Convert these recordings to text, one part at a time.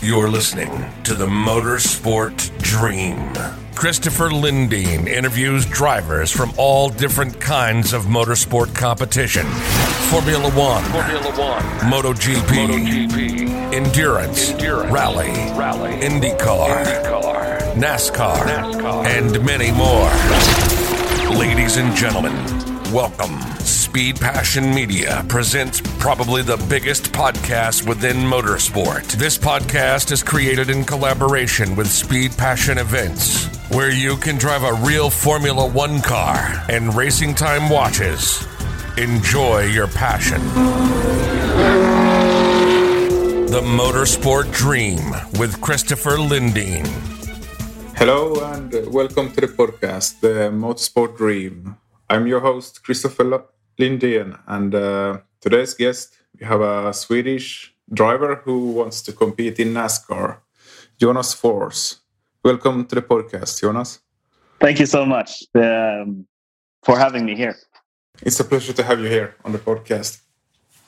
You're listening to the Motorsport Dream. Christopher Lindeen interviews drivers from all different kinds of motorsport competition. Formula One, Formula One, MotoGP, MotoGP. Endurance, Endurance, Rally, Rally, IndyCar, IndyCar NASCAR, NASCAR, and many more. Ladies and gentlemen, welcome. Speed Passion Media presents probably the biggest podcast within motorsport. This podcast is created in collaboration with Speed Passion Events, where you can drive a real Formula One car and racing time watches. Enjoy your passion. The Motorsport Dream with Christopher Lindeen. Hello and welcome to the podcast, The Motorsport Dream. I'm your host, Christopher Lindén, and uh, today's guest, we have a Swedish driver who wants to compete in NASCAR, Jonas Fors. Welcome to the podcast, Jonas. Thank you so much um, for having me here. It's a pleasure to have you here on the podcast.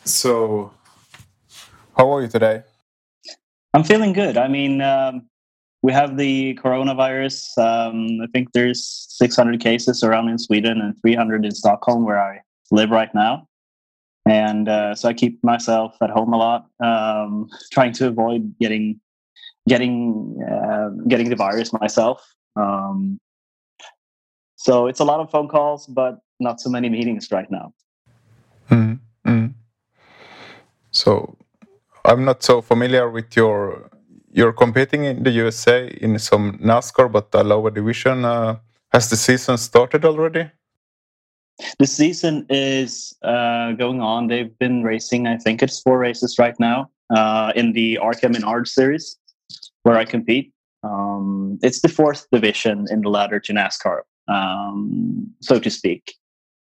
So, how are you today? I'm feeling good. I mean, um, we have the coronavirus. Um, I think there's 600 cases around in Sweden and 300 in Stockholm, where I live right now. And uh, so I keep myself at home a lot, um, trying to avoid getting getting uh, getting the virus myself. Um, so it's a lot of phone calls, but not so many meetings right now. Mm, mm. So I'm not so familiar with your. You're competing in the USA in some NASCAR, but the lower division. Uh, has the season started already? The season is uh, going on. They've been racing, I think it's four races right now uh, in the ARCA and Menard series where I compete. Um, it's the fourth division in the ladder to NASCAR, um, so to speak.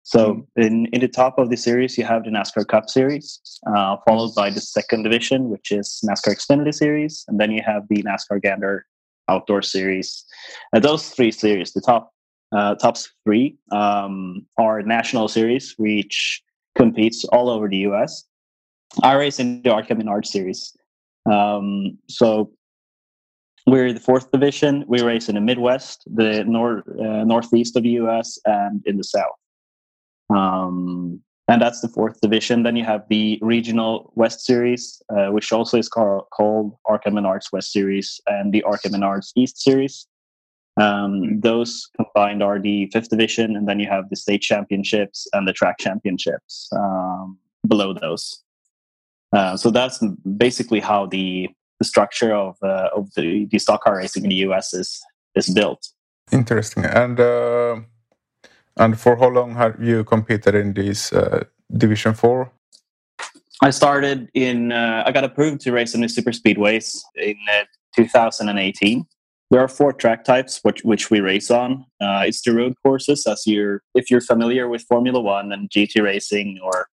So in, in the top of the series, you have the NASCAR Cup Series, uh, followed by the second division, which is NASCAR Xfinity Series, and then you have the NASCAR Gander Outdoor Series. And those three series, the top uh, top three um, are national series, which competes all over the US. I race in the Arca Menard series. Um, so we're the fourth division. We race in the Midwest, the nor- uh, northeast of the US, and in the South. Um, and that's the fourth division. Then you have the regional West Series, uh, which also is called, called Arca Menards West Series, and the Arca Menards East Series. Um, those combined are the fifth division, and then you have the state championships and the track championships um, below those. Uh, so that's basically how the, the structure of uh, of the, the stock car racing in the US is is built. Interesting. And uh, and for how long have you competed in this uh, Division Four? I started in. Uh, I got approved to race in the super speedways in uh, 2018 there are four track types which, which we race on. Uh, it's the road courses, as you're if you're familiar with Formula One and GT racing or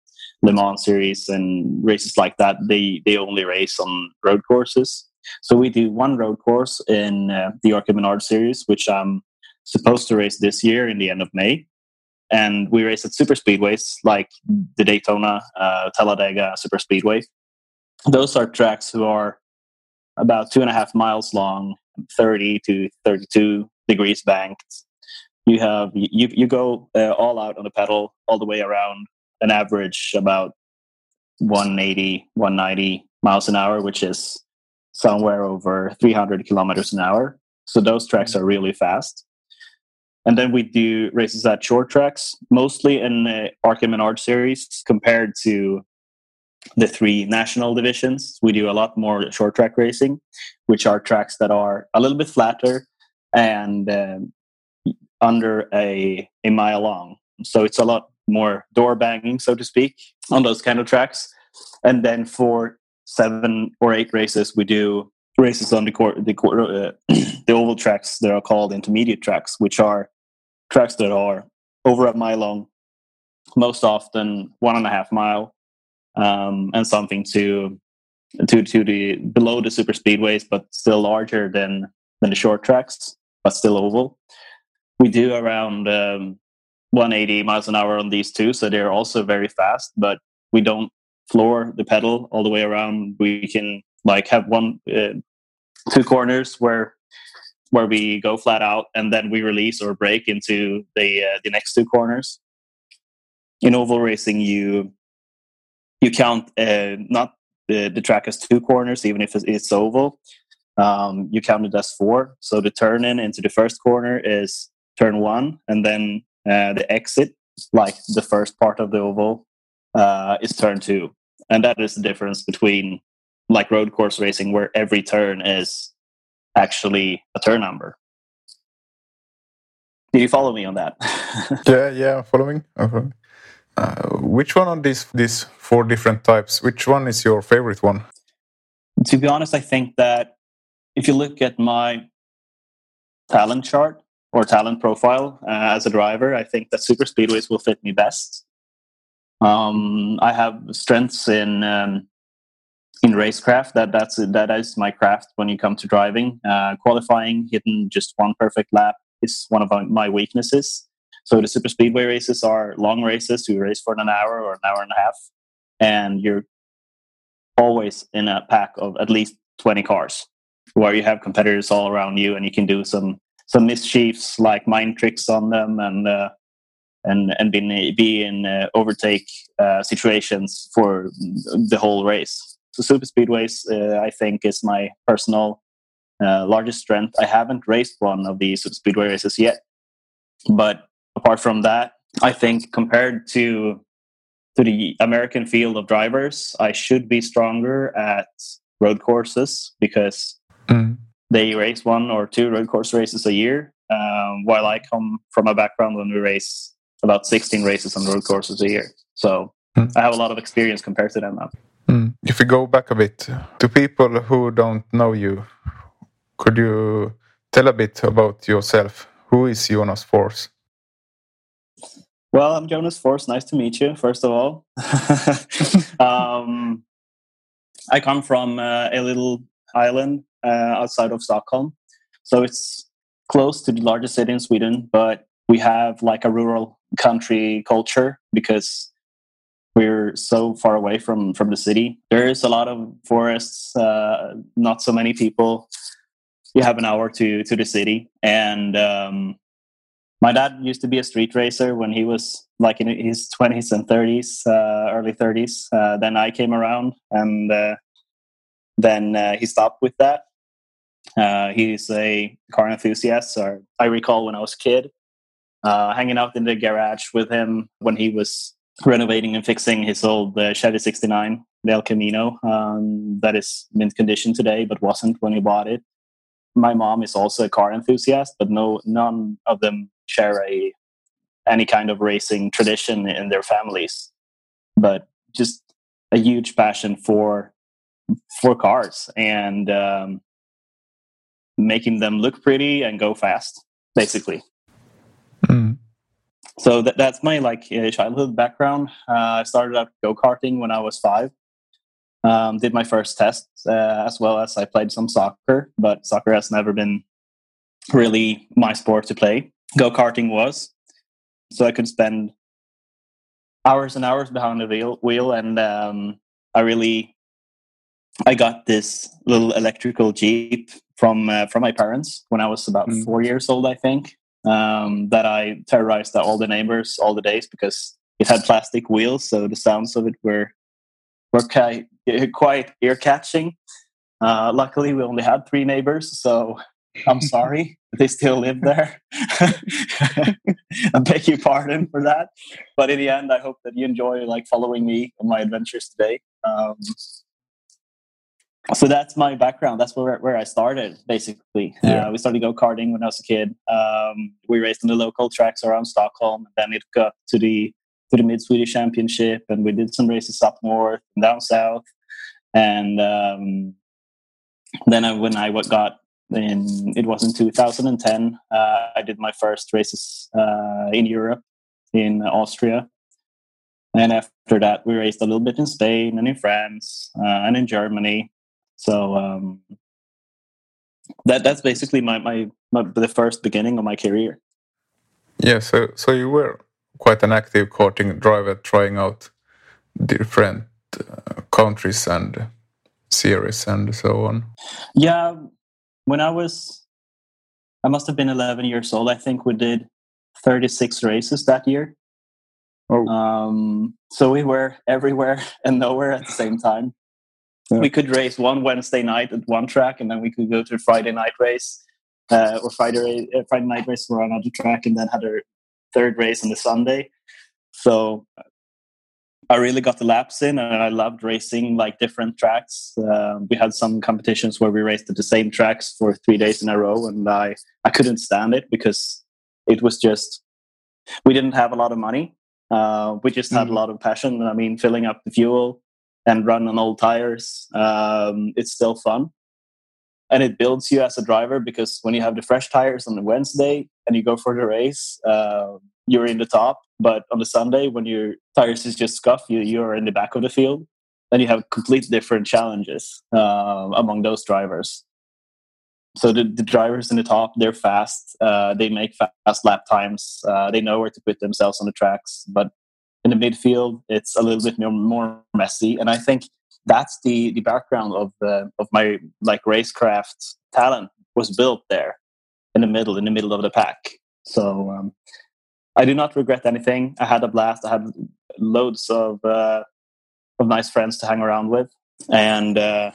Le Mans series and races like that, they they only race on road courses. So we do one road course in uh, the Arca Menard series, which I'm supposed to race this year in the end of May. And we race at super speedways like the Daytona, uh, Talladega Super Speedway. Those are tracks who are about two and a half miles long, 30 to 32 degrees banked. You have you you go uh, all out on the pedal all the way around an average about 180 190 miles an hour which is somewhere over 300 kilometers an hour so those tracks are really fast and then we do races at short tracks mostly in the Arca Menard series compared to the three national divisions we do a lot more short track racing which are tracks that are a little bit flatter and um, under a, a mile long so it's a lot more door banging, so to speak, on those kind of tracks. And then for seven or eight races, we do races on the court, the, court, uh, the oval tracks that are called intermediate tracks, which are tracks that are over a mile long, most often one and a half mile, um, and something to to to the below the super speedways, but still larger than than the short tracks, but still oval. We do around um, 180 miles an hour on these two, so they're also very fast. But we don't floor the pedal all the way around. We can like have one, uh, two corners where where we go flat out, and then we release or brake into the uh, the next two corners. In oval racing, you you count uh, not the, the track as two corners, even if it's oval. Um, you count it as four. So the turn in into the first corner is turn one, and then uh, the exit, like the first part of the oval, uh, is turn two, and that is the difference between like road course racing, where every turn is actually a turn number. Did you follow me on that? yeah, yeah, following. following. Uh, which one of these these four different types? Which one is your favorite one? To be honest, I think that if you look at my talent chart, or talent profile uh, as a driver, I think that super speedways will fit me best. Um, I have strengths in um, in racecraft. That that's that is my craft when you come to driving. Uh, qualifying, hitting just one perfect lap is one of my weaknesses. So the super speedway races are long races. You race for an hour or an hour and a half, and you're always in a pack of at least twenty cars, where you have competitors all around you, and you can do some some mischiefs like mind tricks on them and uh, and and be, be in uh, overtake uh, situations for the whole race. So super speedways, uh, I think, is my personal uh, largest strength. I haven't raced one of these super speedway races yet, but apart from that, I think compared to to the American field of drivers, I should be stronger at road courses because. Mm they race one or two road course races a year, um, while I come from a background when we race about 16 races on road courses a year. So mm. I have a lot of experience compared to them now. Mm. If we go back a bit to people who don't know you, could you tell a bit about yourself? Who is Jonas Fors? Well, I'm Jonas Fors. Nice to meet you, first of all. um, I come from uh, a little island uh, outside of Stockholm. So it's close to the largest city in Sweden, but we have like a rural country culture because we're so far away from from the city. There is a lot of forests, uh, not so many people. You have an hour to to the city, and um, my dad used to be a street racer when he was like in his twenties and thirties, uh, early thirties. Uh, then I came around, and uh, then uh, he stopped with that. Uh, he's a car enthusiast. So I recall when I was a kid, hanging out in the garage with him when he was renovating and fixing his old uh, Chevy 69, the El Camino, um, that is mint condition today, but wasn't when he bought it. My mom is also a car enthusiast, but no, none of them share a any kind of racing tradition in their families. But just a huge passion for for cars and um, making them look pretty and go fast, basically. Mm. So that, that's my like uh, childhood background. Uh, I started out go karting when I was five. Um, did my first tests uh, as well as I played some soccer, but soccer has never been really my sport to play. Go karting was, so I could spend hours and hours behind the wheel, wheel and um, I really I got this little electrical jeep from uh, from my parents when I was about mm. four years old, I think. Um, that I terrorized all the neighbors all the days because it had plastic wheels, so the sounds of it were were quite, quite ear catching. Uh, luckily, we only had three neighbors, so I'm sorry they still live there. I beg your pardon for that. But in the end, I hope that you enjoy like following me on my adventures today. Um, so that's my background. That's where where I started basically. Yeah. Uh, we started go karting when I was a kid. Um, we raced on the local tracks around Stockholm, and then it got to the to the Mid Swedish Championship, and we did some races up north and down south. And um, then I, when I got in, it was in 2010. Uh, I did my first races uh, in Europe, in Austria, and after that, we raced a little bit in Spain and in France uh, and in Germany. So um, that that's basically my, my, my the first beginning of my career. Yeah. So so you were quite an active karting driver, trying out different uh, countries and series and so on. Yeah. When I was, I must have been 11 years old. I think we did 36 races that year. Oh. Um, so we were everywhere and nowhere at the same time. Yeah. We could race one Wednesday night at one track, and then we could go to a Friday night race uh, or Friday uh, Friday night race for another track, and then had a third race on the Sunday. So I really got the laps in, and I loved racing like different tracks. Uh, we had some competitions where we raced at the same tracks for three days in a row, and I I couldn't stand it because it was just we didn't have a lot of money. Uh, we just had mm-hmm. a lot of passion. I mean, filling up the fuel, and run on old tires, um, it's still fun. And it builds you as a driver because when you have the fresh tires on the Wednesday and you go for the race, uh, you're in the top. But on the Sunday, when your tires is just scuff, you you're in the back of the field. And you have completely different challenges uh, among those drivers. So the, the, drivers in the top, they're fast. Uh, they make fast lap times. Uh, they know where to put themselves on the tracks. But in the midfield, it's a little bit more, messy. And I think that's the the background of the of my like racecraft talent was built there in the middle, in the middle of the pack. So um, I do not regret anything. I had a blast. I had loads of uh, of nice friends to hang around with, and uh,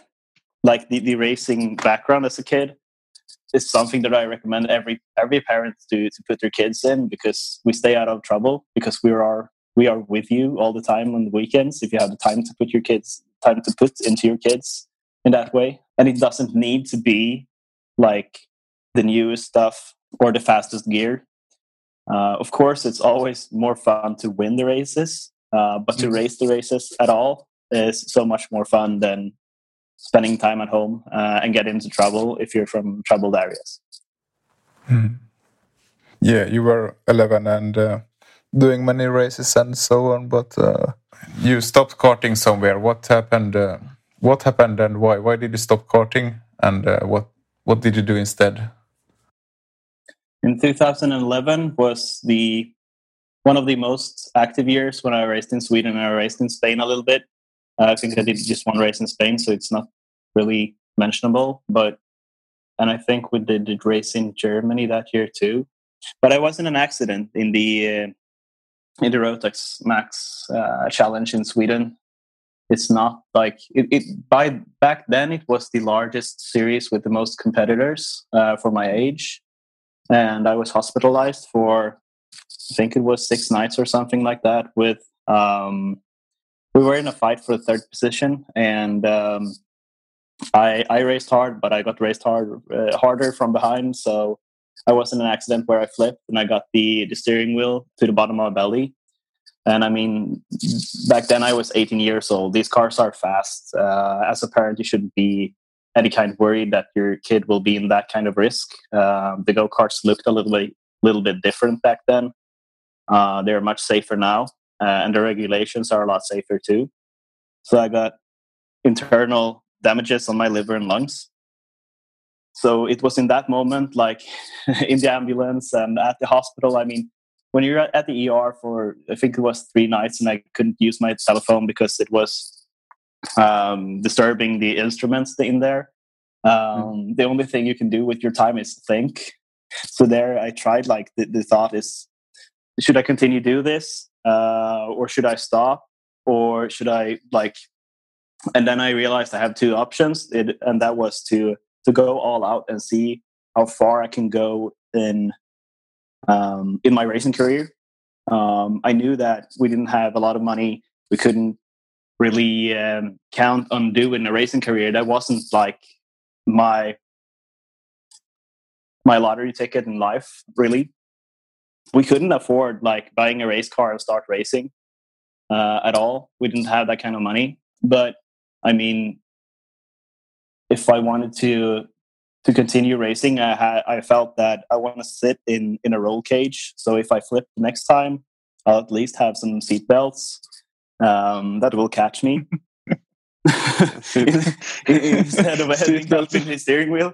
like the, the racing background as a kid is something that I recommend every every parent to to put their kids in because we stay out of trouble because we are we are with you all the time on the weekends if you have the time to put your kids time to put into your kids in that way. And it doesn't need to be like the newest stuff or the fastest gear. Uh, of course it's always more fun to win the races uh, but to race the races at all is so much more fun than spending time at home uh, and get into trouble if you're from troubled areas. Mm. yeah you were 11 and uh, doing many races and so on. But uh, you stopped karting somewhere. What happened? Uh, what happened and why? Why did you stop karting? And uh, what what did you do instead? In 2011 was the one of the most active years when I raced in Sweden and I raced in Spain a little bit. I think I did just one race in Spain, so it's not really mentionable. But and I think we did, did race in Germany that year too. But I was in an accident in the uh, in Max uh, challenge in Sweden. It's not like it, it, By back then, it was the largest series with the most competitors uh, for my age, and I was hospitalized for I think it was six nights or something like that. With um, we were in a fight for the third position, and um, I I raced hard, but I got raced hard uh, harder from behind, so I was in an accident where I flipped and I got the, the steering wheel to the bottom of my belly. And I mean, back then I was 18 years old. These cars are fast. Uh, as a parent, you shouldn't be any kind of worried that your kid will be in that kind of risk. Um, the go karts looked a little bit, little bit different back then. Uh, they're much safer now, uh, and the regulations are a lot safer too. So I got internal damages on my liver and lungs. So it was in that moment, like in the ambulance and at the hospital. I mean, when you're at the ER for, I think it was three nights, and I couldn't use my telephone because it was um, disturbing the instruments in there. Um, mm. The only thing you can do with your time is think. So there, I tried. Like the, the thought is, should I continue do this, uh, or should I stop, or should I like? And then I realized I have two options, it, and that was to to go all out and see how far I can go in um, in my racing career. Um, I knew that we didn't have a lot of money. We couldn't really um, count on doing a racing career. That wasn't like my my lottery ticket in life. Really, we couldn't afford like buying a race car and start racing uh, at all. We didn't have that kind of money. But I mean, if I wanted to to continue racing, I had I felt that I want to sit in in a roll cage. So if I flip next time, I'll at least have some seat belts um, that will catch me. Instead of having in the steering wheel,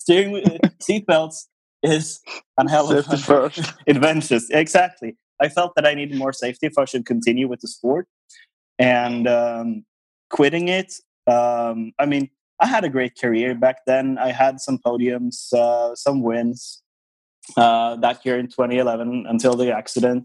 steering wheel, seat belts is an hell of a adventures. Exactly. I felt that I needed more safety if I should continue with the sport, and um, quitting it. Um, I mean, I had a great career back then. I had some podiums, uh, some wins uh, that year in 2011 until the accident.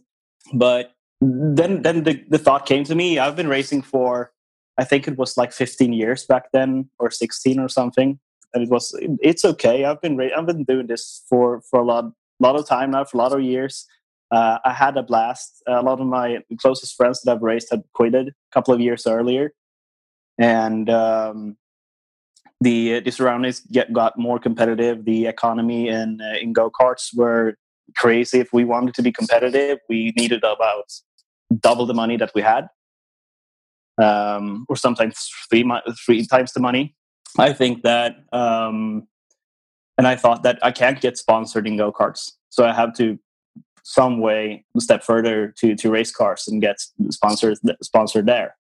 But then, then the, the thought came to me. I've been racing for, I think it was like 15 years back then, or 16 or something. And it was, it's okay. I've been, I've been doing this for for a lot, lot of time now, for a lot of years. Uh, I had a blast. A lot of my closest friends that I've raced had quitted a couple of years earlier, and um, the the surroundings get got more competitive. The economy in uh, in go karts were crazy. If we wanted to be competitive, we needed about double the money that we had, um, or sometimes three three times the money. I think that, um, and I thought that I can't get sponsored in go karts, so I have to some way step further to to race cars and get sponsored sponsored there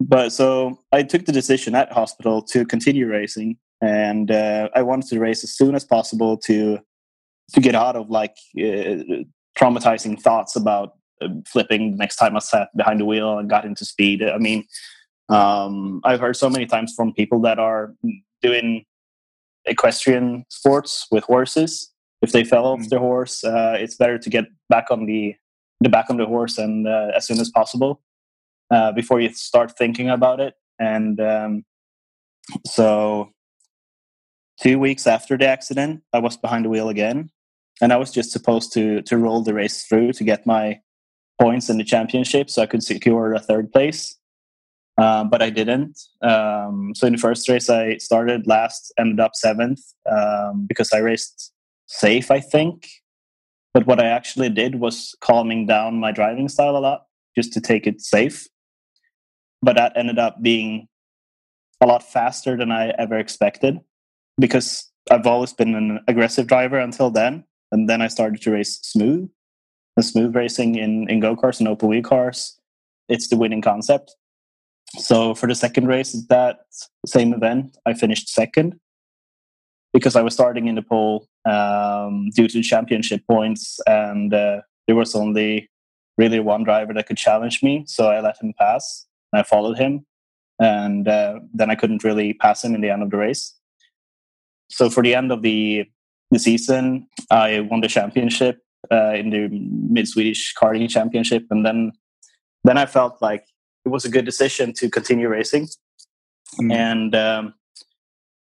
but so I took the decision at hospital to continue racing, and uh, I wanted to race as soon as possible to to get out of like uh, traumatizing thoughts about uh, flipping the next time I sat behind the wheel and got into speed. I mean, um, I've heard so many times from people that are doing equestrian sports with horses. If they fell off mm. their horse, uh, it's better to get back on the the back of the horse and uh, as soon as possible uh, before you start thinking about it. And um, so, two weeks after the accident, I was behind the wheel again, and I was just supposed to to roll the race through to get my points in the championship, so I could secure a third place. Um, but I didn't. Um, so in the first race, I started last, ended up seventh um, because I raced safe, I think. But what I actually did was calming down my driving style a lot just to take it safe but that ended up being a lot faster than I ever expected because I've always been an aggressive driver until then. And then I started to race smooth. And smooth racing in, in go karts and open wheel cars, it's the winning concept. So for the second race at that same event, I finished second because I was starting in the pole um, due to championship points, and uh, there was only really one driver that could challenge me, so I let him pass. I followed him, and uh, then I couldn't really pass him in the end of the race. So for the end of the the season, I won the championship uh, in the Mid Swedish Karting Championship, and then then I felt like it was a good decision to continue racing, mm. and um,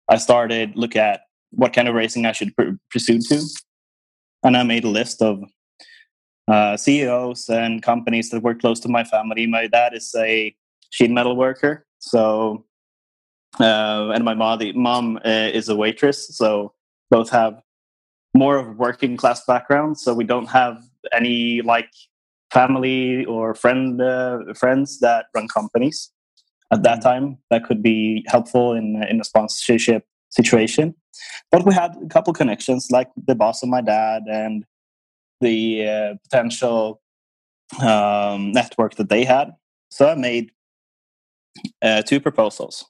I started look at what kind of racing I should pr- pursue to, and I made a list of uh, CEOs and companies that were close to my family. My dad is a sheet metal worker. So, uh, and my mom, the mom uh, is a waitress. So both have more of working class background. So we don't have any like family or friend uh, friends that run companies at that mm-hmm. time. That could be helpful in in a sponsorship situation. But we had a couple connections, like the boss of my dad and the uh, potential um, network that they had. So I made uh, two proposals.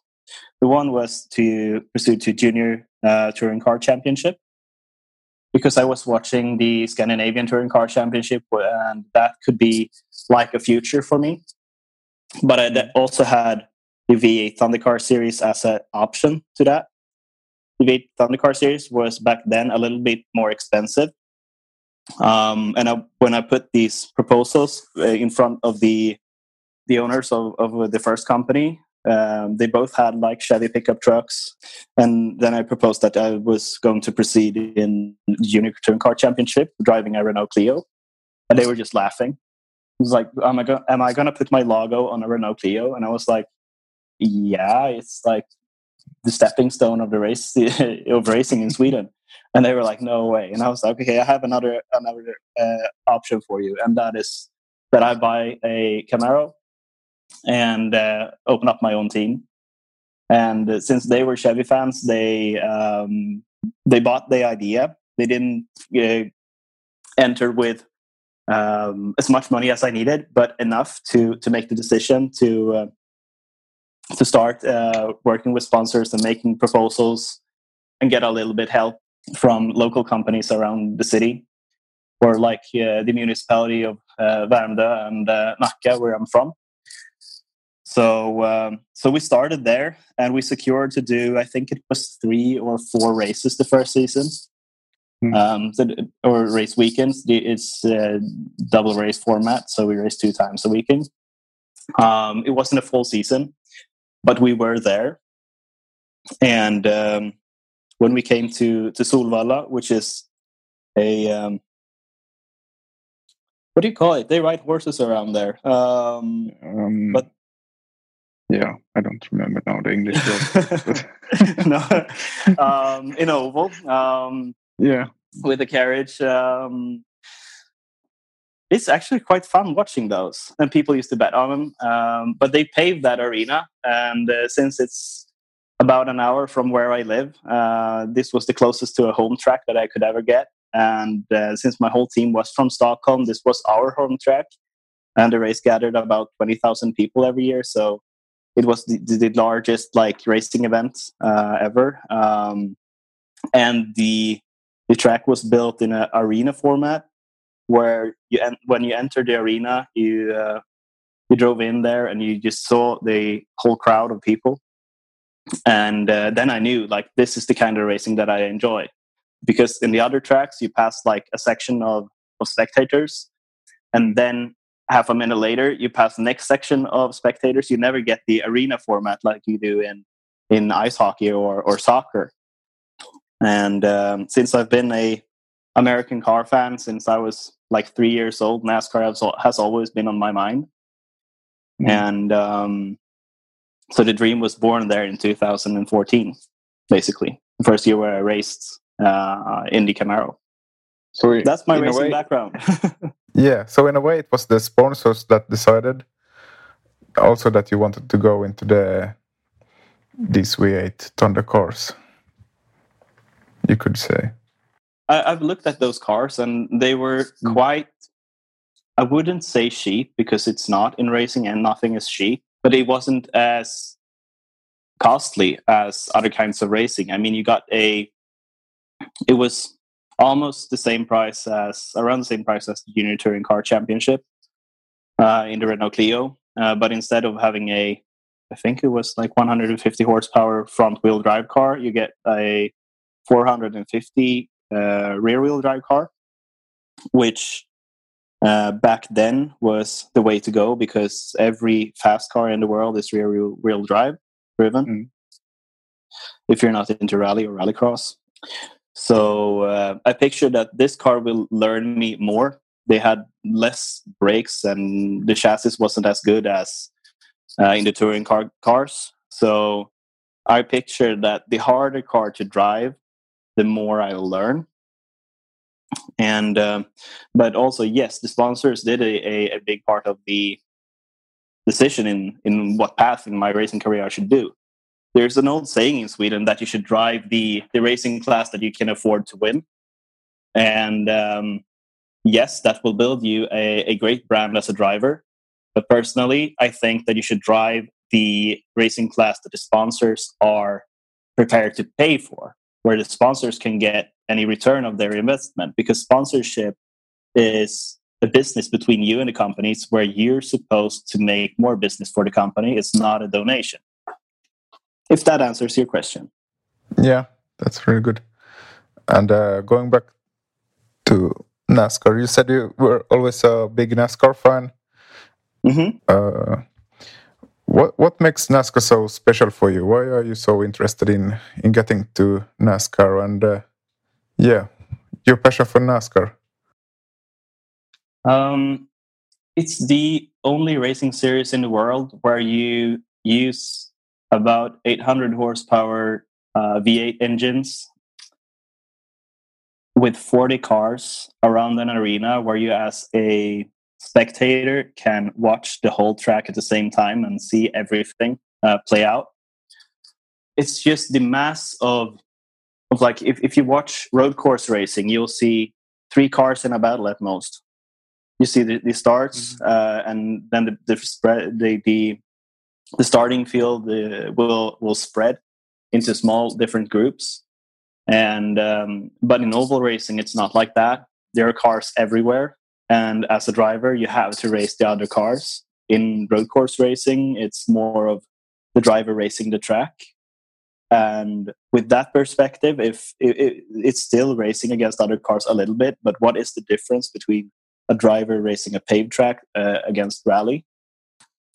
The one was to pursue to junior uh, touring car championship because I was watching the Scandinavian touring car championship, and that could be like a future for me. But I also had the V8 Thundercar series as an option to that. The V8 Thundercar series was back then a little bit more expensive. Um, and I, when I put these proposals uh, in front of the the owners of, of the first company, um, they both had like Chevy pickup trucks, and then I proposed that I was going to proceed in Junior Touring Car Championship, driving a Renault Clio, and they were just laughing. It was like, "Am I? Am I going to put my logo on a Renault Clio?" And I was like, "Yeah, it's like the stepping stone of the race of racing in Sweden." And they were like, "No way!" And I was like, "Okay, I have another another uh, option for you, and that is that I buy a Camaro and uh, open up my own team. And since they were Chevy fans, they um, they bought the idea. They didn't uh, enter with um, as much money as I needed, but enough to to make the decision to uh, to start uh, working with sponsors and making proposals and get a little bit help from local companies around the city, or like uh, the municipality of uh, Värmdö and uh, Nacka, where I'm from. So um, so we started there, and we secured to do I think it was three or four races the first season, mm. um, so, or race weekends. It's a double race format, so we race two times a weekend. Um, it wasn't a full season, but we were there, and um, when we came to to Solvalla, which is a um, what do you call it? They ride horses around there. Um, um, but yeah, I don't remember now the English word. no, um, in oval. Um, yeah, with the carriage. Um, it's actually quite fun watching those, and people used to bet on them. Um, but they paved that arena, and uh, since it's about an hour from where I live, uh, this was the closest to a home track that I could ever get. And uh, since my whole team was from Stockholm, this was our home track and the race gathered about 20,000 people every year. So it was the, the largest like racing event uh, ever, um, and the the track was built in an arena format where you en- when you enter the arena, you uh, you drove in there and you just saw the whole crowd of people, and uh, then I knew like this is the kind of racing that I enjoy because in the other tracks you pass like a section of, of spectators. And then half a minute later you pass the next section of spectators you never get the arena format like you do in in ice hockey or, or soccer. And um, since i've been a american car fan since i was like three years old nascar has, has always been on my mind. Mm-hmm. and um, so the dream was born there in 2014 basically. The first year where i raced uh, indy camaro. So that's my racing way, background Yeah, so in a way, it was the sponsors that decided also that you wanted to go into the these V8 Thunder cars. You could say. I, have looked at those cars, and they were mm. quite. I wouldn't say cheap because it's not in racing, and nothing is cheap. But it wasn't as costly as other kinds of racing. I mean, you got a. It was almost the same price as around the same price as the Junior Touring Car Championship uh, in the Renault Clio. Uh, but instead of having a, I think it was like 150 horsepower front wheel drive car, you get a 450 uh, rear wheel drive car, which uh, back then was the way to go because every fast car in the world is rear wheel, wheel drive driven. Mm. If you're not into rally or rallycross, so uh, I picture that this car will learn me more. They had less brakes, and the chassis wasn't as good as uh, in the touring car cars. So I picture that the harder car to drive, the more I will learn. And um, but also yes, the sponsors did a, a, a big part of the decision in in what path in my racing career I should do there's an old saying in Sweden that you should drive the the racing class that you can afford to win, and um, yes, that will build you a, a great brand as a driver. But personally, I think that you should drive the racing class that the sponsors are prepared to pay for, where the sponsors can get any return of their investment. Because sponsorship is a business between you and the companies where you're supposed to make more business for the company. It's not a donation. If that answers your question. Yeah, that's really good. And uh, going back to NASCAR, you said you were always a big NASCAR fan. Mm-hmm. Uh, what what makes NASCAR so special for you? Why are you so interested in in getting to NASCAR? And uh, yeah, your passion for NASCAR. Um, it's the only racing series in the world where you use about 800 horsepower uh, V8 engines with 40 cars around an arena where you, as a spectator, can watch the whole track at the same time and see everything uh, play out. It's just the mass of of like if, if you watch road course racing, you'll see three cars in a battle at most you see the, the starts mm-hmm. uh, and then the, the spread the, the the starting field uh, will will spread into small different groups. And um, but in oval racing it's not like that. There are cars everywhere. And as a driver you have to race the other cars. In road course racing it's more of the driver racing the track. And with that perspective if it, it, it's still racing against other cars a little bit but what is the difference between a driver racing a paved track uh, against rally.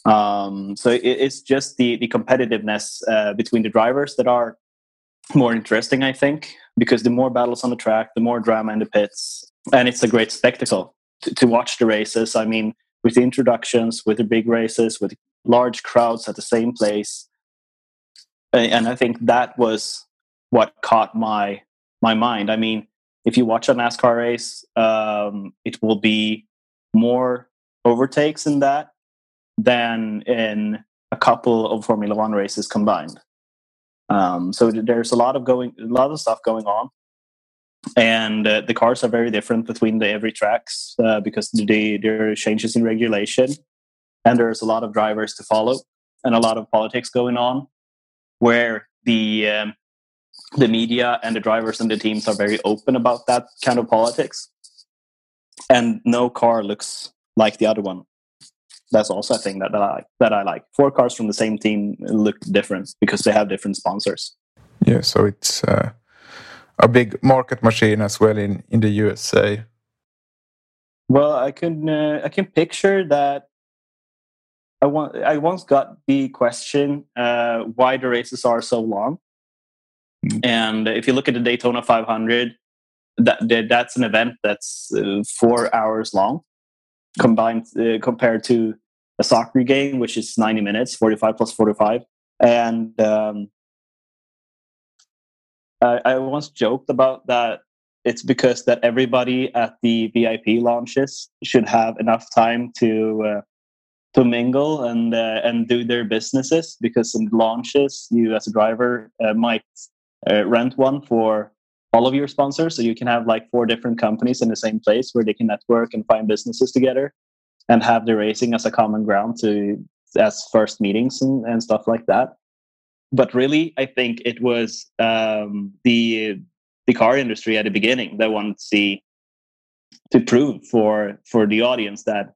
Um, so it, it's just the the competitiveness uh, between the drivers that are more interesting, I think, because the more battles on the track, the more drama in the pits, and it's a great spectacle to, to watch the races. I mean, with the introductions, with the big races, with large crowds at the same place, and I think that was what caught my my mind. I mean, if you watch a NASCAR race, um, it will be more overtakes in that than in a couple of Formula One races combined. Um, so there's a lot of going, a lot of stuff going on, and uh, the cars are very different between the every tracks uh, because the, there are changes in regulation, and there's a lot of drivers to follow and a lot of politics going on, where the um, the media and the drivers and the teams are very open about that kind of politics. And no car looks like the other one that's also a thing that, that i like that i like. Four cars from the same team look different because they have different sponsors. Yeah so it's uh, a big market machine as well in in the usa well i can uh, i can picture that I, want, I once got the question uh, why the races are so long. Mm. And if you look at the Daytona 500, that, that's an event that's uh, four hours long, combined uh, compared to a soccer game, which is 90 minutes, 45 plus 45. And um, I, I once joked about that. It's because that everybody at the VIP launches should have enough time to uh, to mingle and uh, and do their businesses because in launches you as a driver uh, might uh, rent one for all of your sponsors. So you can have like four different companies in the same place where they can network and find businesses together and have the racing as a common ground to as first meetings and, and stuff like that. But really, I think it was um, the the car industry at the beginning that wanted to see to prove for for the audience that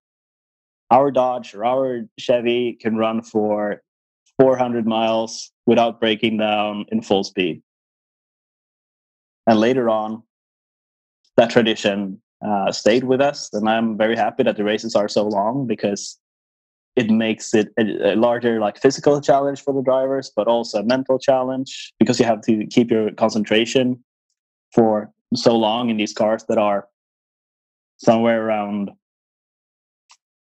our Dodge or our Chevy can run for 400 miles without breaking down in full speed. And later on, that tradition uh, stayed with us. And I'm very happy that the races are so long because it makes it a, a, larger like physical challenge for the drivers, but also a mental challenge because you have to keep your concentration for so long in these cars that are somewhere around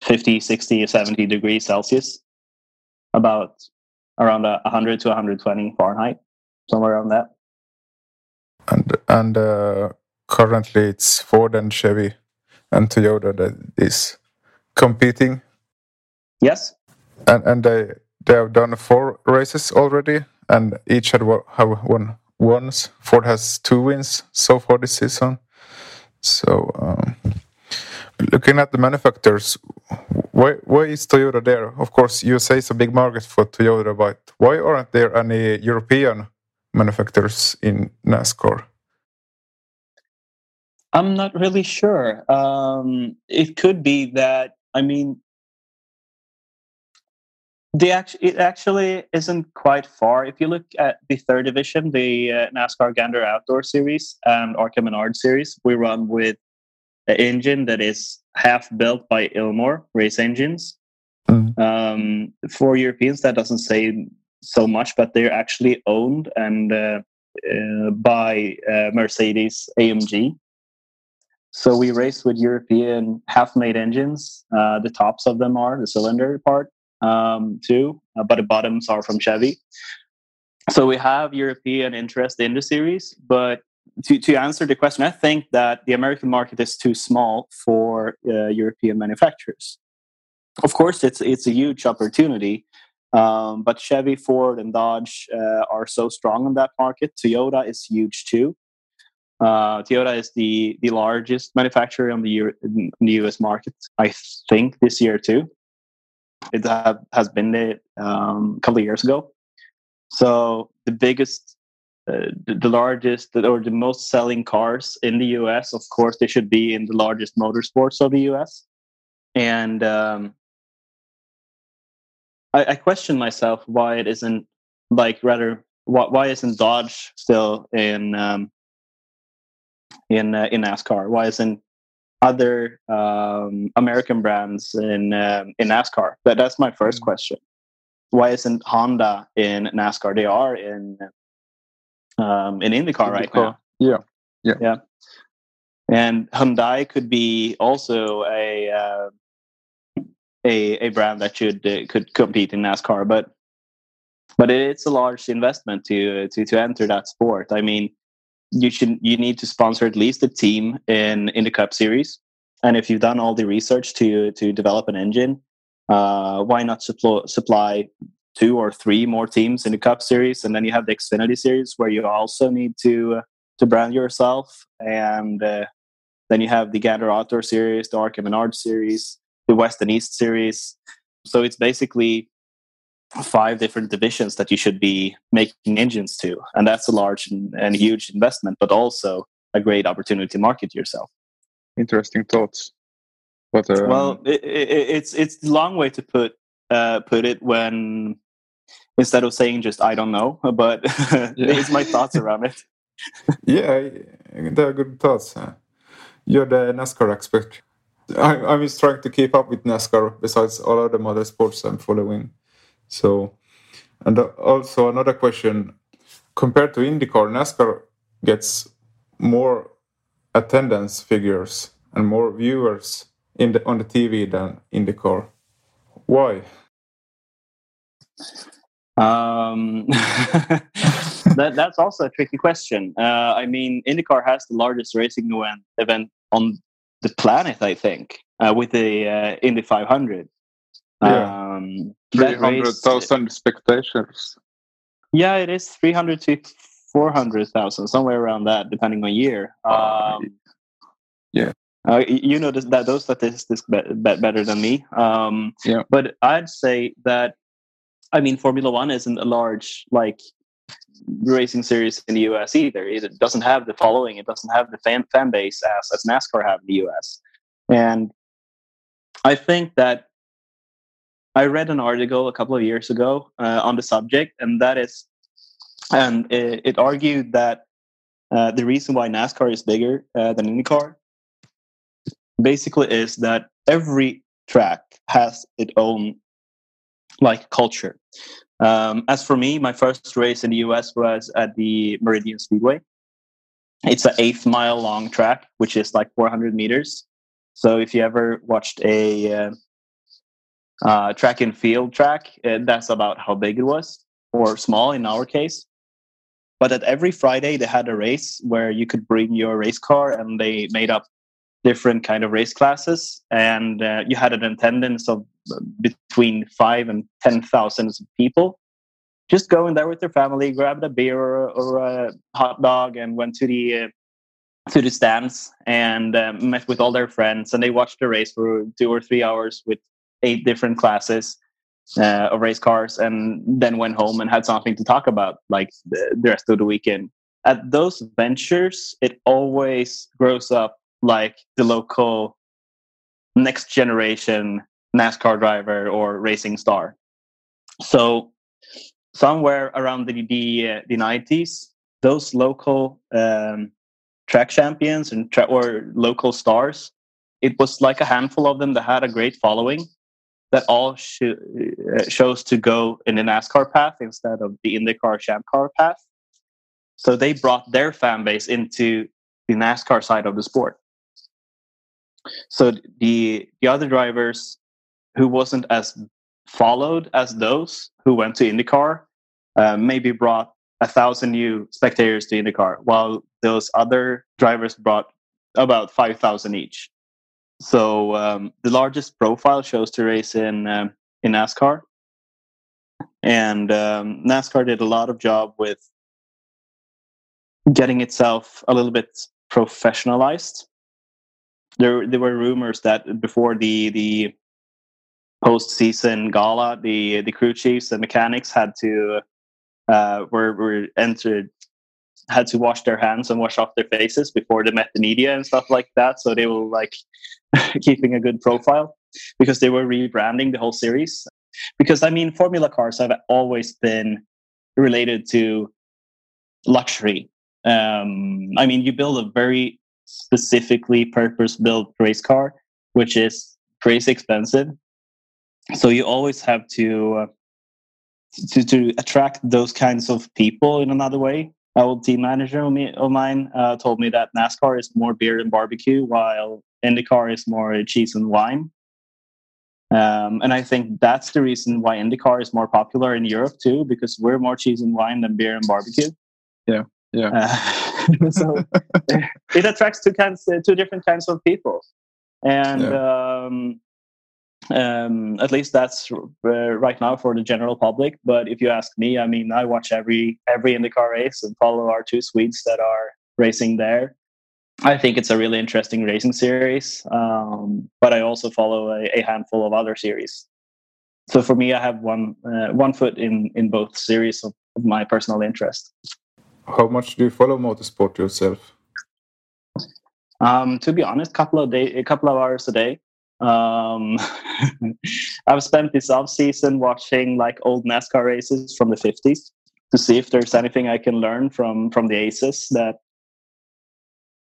50, 60, 70 degrees Celsius, about around 100 to 120 Fahrenheit, somewhere around that and and uh, currently it's Ford and Chevy and Toyota that is competing. Yes, and and they they have done four races already, and each had have won once. Ford has two wins so far this season. So um, Looking at the manufacturers, why why is Toyota there? Of course, USA is a big market for Toyota, but why aren't there any European manufacturers in NASCAR? I'm not really sure. Um, it could be that I mean, the act- it actually isn't quite far. If you look at the third division, the uh, NASCAR Gander Outdoor Series and ARCA Menard Series, we run with an engine that is half built by Ilmor Race Engines. Mm. Um, for Europeans, that doesn't say so much, but they're actually owned and uh, uh, by uh, Mercedes AMG. So we race with European half-made engines. Uh, the tops of them are the cylinder part um, too, uh, but the bottoms are from Chevy. So we have European interest in the series, but to, to answer the question, I think that the American market is too small for uh, European manufacturers. Of course, it's it's a huge opportunity, um, but Chevy, Ford, and Dodge uh, are so strong in that market. Toyota is huge too. Uh, Toyota is the the largest manufacturer on the, Euro- in the U.S. market, I think, this year too. It have, has been there um, a couple of years ago. So the biggest uh, the, the, largest or the most selling cars in the US. Of course, they should be in the largest motorsports of the US. And um, I, I, question myself why it isn't like rather why, why isn't Dodge still in um, in uh, in NASCAR? Why isn't other um, American brands in um, in NASCAR? That that's my first mm. question. Why isn't Honda in NASCAR? They are in um, in IndyCar, IndyCar right now. Yeah, yeah, yeah. And Hyundai could be also a uh, a a brand that should uh, could compete in NASCAR, but but it's a large investment to to to enter that sport. I mean, you should you need to sponsor at least a team in in the Cup Series, and if you've done all the research to to develop an engine, uh, why not supply supply two or three more teams in the Cup Series, and then you have the Xfinity Series where you also need to uh, to brand yourself, and uh, then you have the Gander Outdoor Series, the ARCA Menard Series, the West and East Series. So it's basically five different divisions that you should be making engines to, and that's a large and, and huge investment, but also a great opportunity to market yourself. Interesting thoughts. But um... well, it, it, it's it's a long way to put uh, put it when instead of saying just I don't know, but it's my thoughts around it. yeah, they're good thoughts. You're the NASCAR expert. I, I'm just trying to keep up with NASCAR besides all other other sports I'm following. So, and also another question compared to IndyCar, NASCAR gets more attendance figures and more viewers in the on the TV than IndyCar. Why? Um, that, that's also a tricky question. Uh, I mean, IndyCar has the largest racing event on the planet, I think, uh, with the uh, Indy 500. Yeah. Um, 300,000 spectators. Yeah, it is 300 to 400,000, somewhere around that, depending on year. Um, yeah. Uh, you know this, that those statistics be, be, better than me. Um, yeah. But I'd say that, I mean, Formula One isn't a large like racing series in the US either. It doesn't have the following. It doesn't have the fan fan base as as NASCAR have in the US. And I think that I read an article a couple of years ago uh, on the subject, and that is, and it, it argued that uh, the reason why NASCAR is bigger uh, than IndyCar basically is that every track has its own like culture. Um, as for me, my first race in the US was at the Meridian Speedway. It's an eighth mile long track, which is like 400 meters. So if you ever watched a uh, uh, track and field track, uh, that's about how big it was, or small in our case. But at every Friday, they had a race where you could bring your race car, and they made up different kind of race classes, and uh, you had an attendance of uh, between five and ten thousand people. Just going there with their family, grabbed a beer or, or a hot dog, and went to the uh, to the stands and um, met with all their friends, and they watched the race for two or three hours with eight different classes uh, of race cars, and then went home and had something to talk about like the, the rest of the weekend. At those ventures, it always grows up like the local next generation NASCAR driver or racing star. So somewhere around the the, uh, the 90s, those local um, track champions and tra- or local stars, it was like a handful of them that had a great following that all sh- uh, chose to go in the NASCAR path instead of the IndyCar Champ Car path. So they brought their fan base into the NASCAR side of the sport. So the the other drivers who wasn't as followed as those who went to IndyCar uh, maybe brought a thousand new spectators to IndyCar, while those other drivers brought about five thousand each. So um, the largest profile shows to race in um, in NASCAR, and um, NASCAR did a lot of job with getting itself a little bit professionalized. There, there were rumors that before the the post-season gala, the the crew chiefs and mechanics had to uh, were were entered had to wash their hands and wash off their faces before they met the media and stuff like that. So they were like keeping a good profile because they were rebranding the whole series. Because I mean, Formula cars have always been related to luxury. Um, I mean, you build a very specifically purpose-built race car, which is crazy expensive. So you always have to uh, to to attract those kinds of people in another way our old team manager of mine uh, told me that NASCAR is more beer and barbecue, while IndyCar is more cheese and wine. Um, and I think that's the reason why IndyCar is more popular in Europe too, because we're more cheese and wine than beer and barbecue. Yeah, yeah. Uh, so it attracts two kinds, uh, two different kinds of people, and yeah. um, um, at least that's uh, right now for the general public. But if you ask me, I mean, I watch every every IndyCar race and follow our two Swedes that are racing there. I think it's a really interesting racing series, um, but I also follow a, a, handful of other series. So for me, I have one uh, one foot in in both series of, of my personal interest. How much do you follow motorsport yourself? Um, to be honest, couple of day, a couple of hours a day. Um, I've spent this off season watching like old NASCAR races from the 50s to see if there's anything I can learn from from the aces that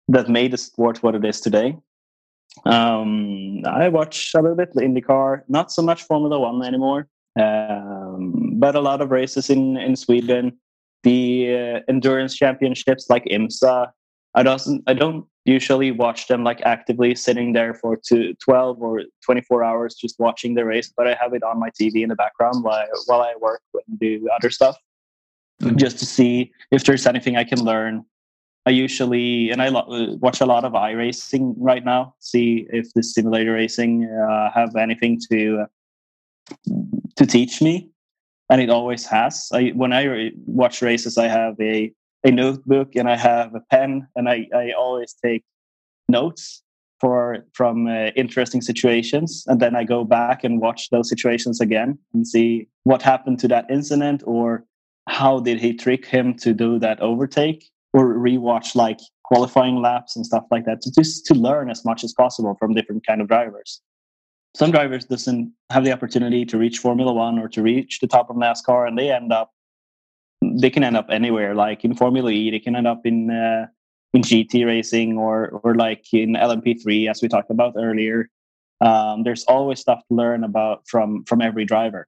that made the sport what it is today. Um, I watch a little bit IndyCar, not so much Formula One anymore, um, but a lot of races in in Sweden. The uh, endurance championships like IMSA. I don't I don't usually watch them like actively sitting there for two, 12 or 24 hours just watching the race but i have it on my tv in the background while, while i work and do other stuff mm-hmm. just to see if there's anything i can learn i usually and i lo- watch a lot of iRacing right now see if the simulator racing uh, have anything to uh, to teach me and it always has. I, when i watch races i have a a notebook and I have a pen, and I, I always take notes for from uh, interesting situations, and then I go back and watch those situations again and see what happened to that incident or how did he trick him to do that overtake or rewatch like qualifying laps and stuff like that to just to learn as much as possible from different kind of drivers some drivers doesn't have the opportunity to reach formula one or to reach the top of nascar and they end up they can end up anywhere. Like in Formula E, they can end up in uh, in GT racing or or like in LMP3, as we talked about earlier. Um, there's always stuff to learn about from from every driver,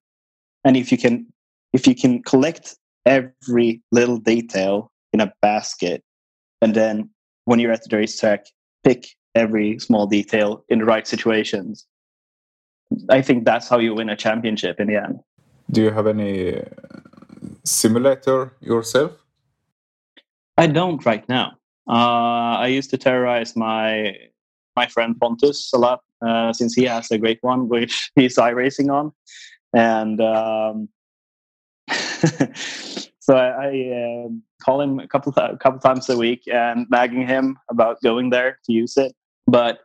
and if you can if you can collect every little detail in a basket, and then when you're at the racetrack, pick every small detail in the right situations. I think that's how you win a championship in the end. Do you have any simulator yourself? I don't right now. Uh, I used to terrorize my my friend Pontus a lot uh, since he has a great one, which he's iRacing on, and um, So I, I uh, call him a couple th- couple times a week and nagging him about going there to use it. But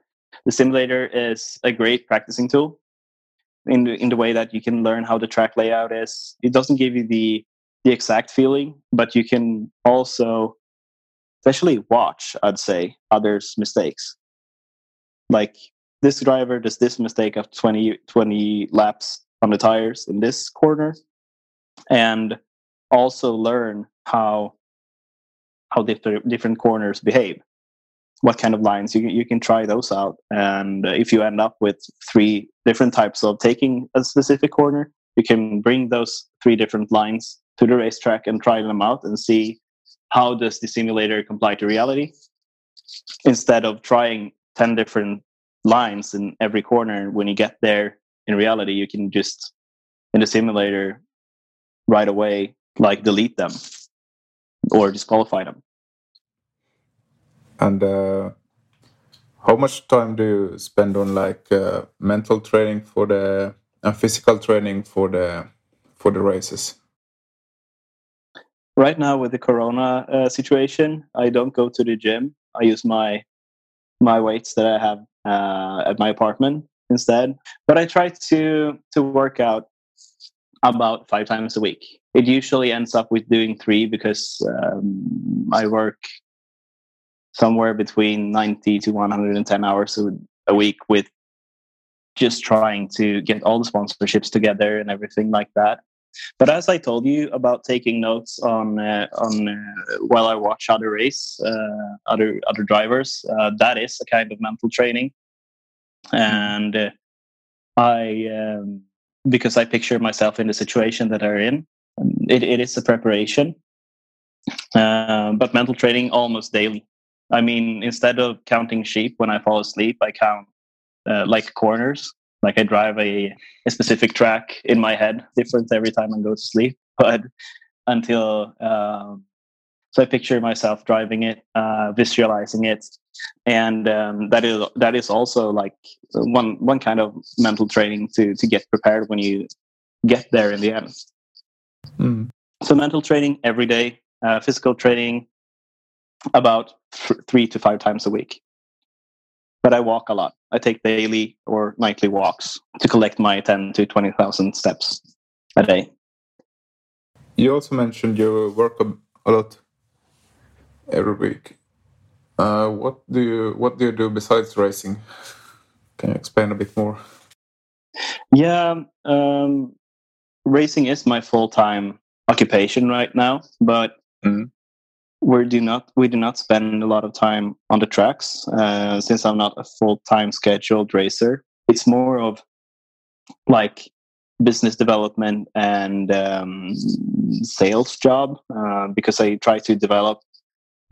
the simulator is a great practicing tool in the, in the way that you can learn how the track layout is. It doesn't give you the the exact feeling, but you can also, especially watch, I'd say, others' mistakes. Like this driver does this mistake of 20, 20 laps on the tires in this corner, and also learn how how different different corners behave what kind of lines you, you can try those out and uh, if you end up with three different types of taking a specific corner you can bring those three different lines to the racetrack and try them out and see how does the simulator comply to reality instead of trying 10 different lines in every corner when you get there in reality you can just in the simulator right away like delete them or disqualify them. And uh, how much time do you spend on like uh, mental training for the uh, physical training for the for the races? Right now, with the Corona uh, situation, I don't go to the gym. I use my my weights that I have uh, at my apartment instead. But I try to to work out about five times a week. It usually ends up with doing three because um, I work somewhere between 90 to 110 hours a, week with just trying to get all the sponsorships together and everything like that. But as I told you about taking notes on uh, on uh, while I watch other race, uh, other other drivers, uh, that is a kind of mental training, and uh, I um, because I picture myself in the situation that I'm in. It, it is a preparation, uh, but mental training almost daily. I mean, instead of counting sheep when I fall asleep, I count uh, like corners. Like I drive a, a specific track in my head, different every time I go to sleep. But until um, so, I picture myself driving it, uh, visualizing it, and um, that is that is also like one one kind of mental training to to get prepared when you get there in the end mm. so mental training every day uh, physical training about th- three to five times a week but i walk a lot i take daily or nightly walks to collect my 10 to 20000 steps a day you also mentioned you work a lot every week uh, what do you what do you do besides racing? Can you explain a bit more? Yeah, um, racing is my full time occupation right now, but mm. We do not we do not spend a lot of time on the tracks uh, since I'm not a full time scheduled racer. It's more of like business development and um, sales job uh, because I try to develop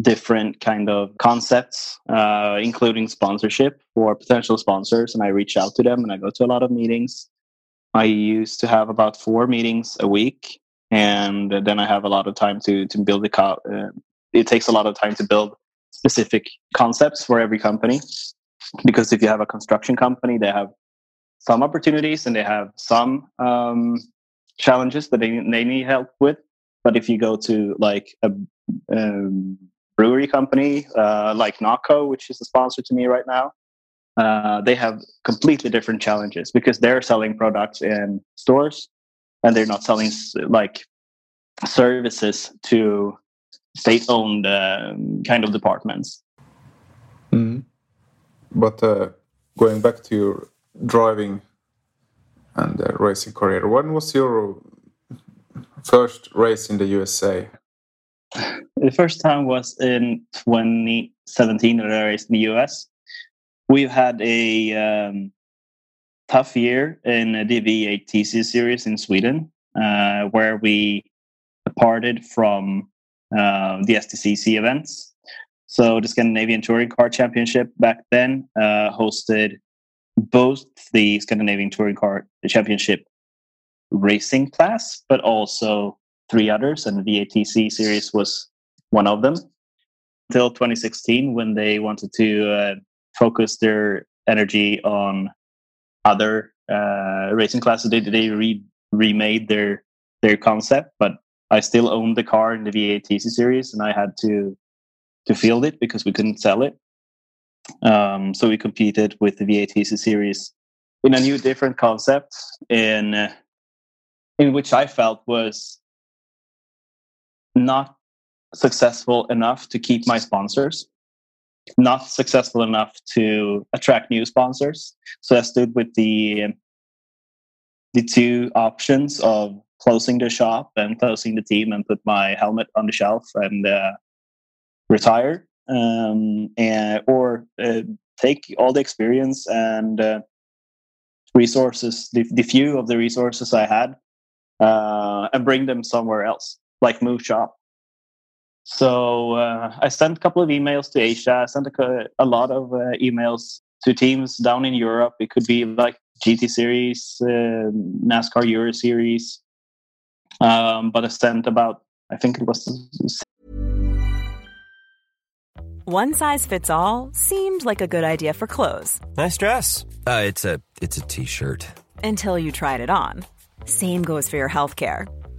different kind of concepts, uh, including sponsorship for potential sponsors. And I reach out to them and I go to a lot of meetings. I used to have about four meetings a week, and then I have a lot of time to to build the. Co- uh, it takes a lot of time to build specific concepts for every company, because if you have a construction company, they have some opportunities and they have some um, challenges that they, they need help with. But if you go to like a um, brewery company uh, like Naco, which is a sponsor to me right now, uh, they have completely different challenges because they're selling products in stores and they're not selling like services to state-owned um, kind of departments. Mm. But uh, going back to your driving and uh, racing career, when was your first race in the USA? The first time was in 2017 when I raced in the US. We've had a um, tough year in the V8TC series in Sweden, uh, where we departed from uh, the STCC events. So the Scandinavian Touring Car Championship back then uh, hosted both the Scandinavian Touring Car Championship racing class, but also three others, and the V8TC series was one of them. Until 2016, when they wanted to uh, focus their energy on other uh, racing classes, they they re- remade their their concept, but I still owned the car in the V8 TC series, and I had to to field it because we couldn't sell it. Um, so we competed with the V8 TC series in a new, different concept, in uh, in which I felt was not successful enough to keep my sponsors, not successful enough to attract new sponsors. So I stood with the the two options of closing the shop and closing the team and put my helmet on the shelf and uh, retire, um, and or uh, take all the experience and uh, resources, the, the few of the resources I had, uh, and bring them somewhere else, like move shop. So uh, I sent a couple of emails to Asia. I sent a, a lot of uh, emails to teams down in Europe. It could be like GT Series, NASCAR Euro Series. Um, but I sent about, I think it was. One size fits all seemed like a good idea for clothes. Nice dress. Uh, it's a it's a t-shirt. Until you tried it on. Same goes for your health care.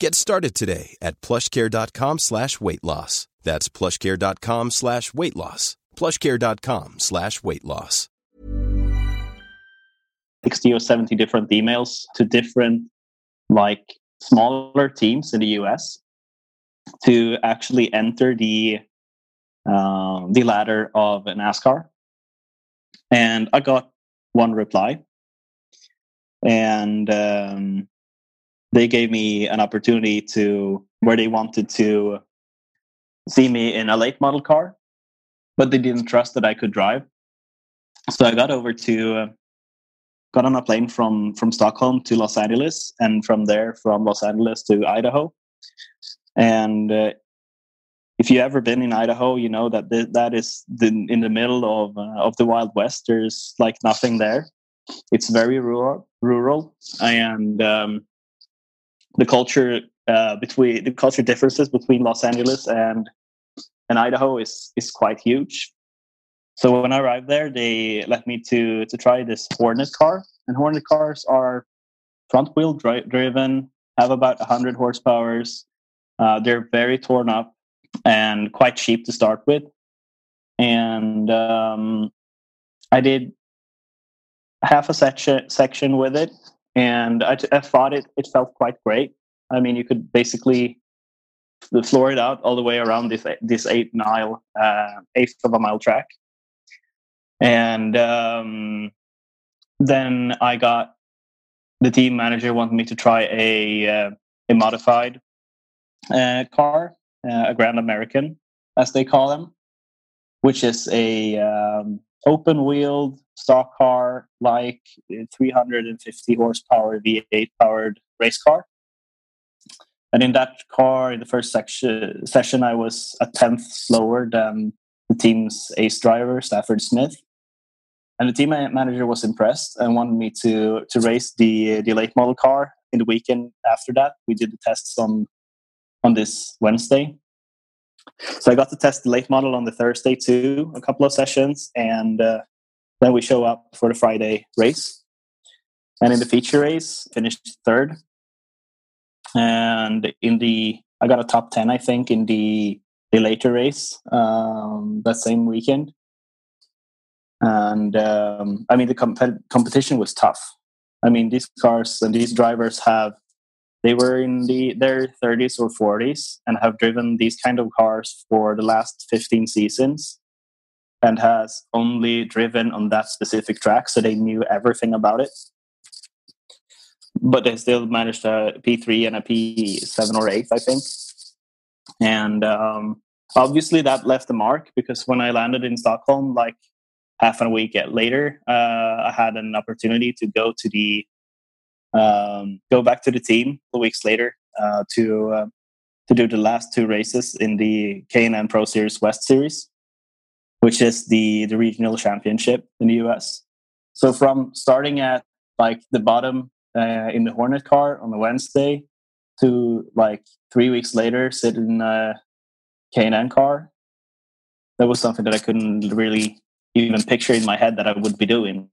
Get started today at plushcare.com slash weight loss. That's plushcare.com slash weight loss. Plushcare.com slash weight loss. 60 or 70 different emails to different, like, smaller teams in the US to actually enter the um, the ladder of NASCAR. And I got one reply. And um, they gave me an opportunity to where they wanted to see me in a late model car, but they didn't trust that I could drive. So I got over to uh, got on a plane from from Stockholm to Los Angeles, and from there from Los Angeles to Idaho. And uh, if you ever been in Idaho, you know that th- that is the, in the middle of uh, of the Wild West. There's like nothing there. It's very rural, rural, and um, the culture uh, between the culture differences between Los Angeles and and Idaho is is quite huge. So when I arrived there, they let me to to try this Hornet car, and Hornet cars are front wheel dri- driven, have about 100 horsepower. Uh, they're very torn up and quite cheap to start with. And um, I did half a section section with it, and I, I thought it it felt quite great. I mean, you could basically floor it out all the way around this this eight mile uh, eighth of a mile track, and um, then I got the team manager wanted me to try a uh, a modified uh, car, uh, a Grand American, as they call them, which is a um, open-wheeled stock car, like 350 horsepower V8 powered race car. And in that car, in the first section, session, I was a tenth slower than the team's ace driver, Stafford Smith. And the team manager was impressed and wanted me to to race the the late model car in the weekend after that. We did the tests on on this Wednesday. So I got to test the late model on the Thursday too, a couple of sessions, and uh, then we show up for the Friday race. And in the feature race, finished third. And in the, I got a top ten, I think, in the the later race um, that same weekend. And um, I mean, the comp- competition was tough. I mean, these cars and these drivers have they were in the their 30s or 40s and have driven these kind of cars for the last 15 seasons and has only driven on that specific track so they knew everything about it. But they still managed a p3 and a p7 or 8 i think. And um, obviously that left a mark because when i landed in stockholm like half a week later uh, i had an opportunity to go to the um, go back to the team a weeks later uh, to uh, to do the last two races in the K&N Pro Series West Series, which is the the regional championship in the US. So from starting at like the bottom uh, in the Hornet car on the Wednesday to like three weeks later sit in a K&N car, that was something that I couldn't really even picture in my head that I would be doing.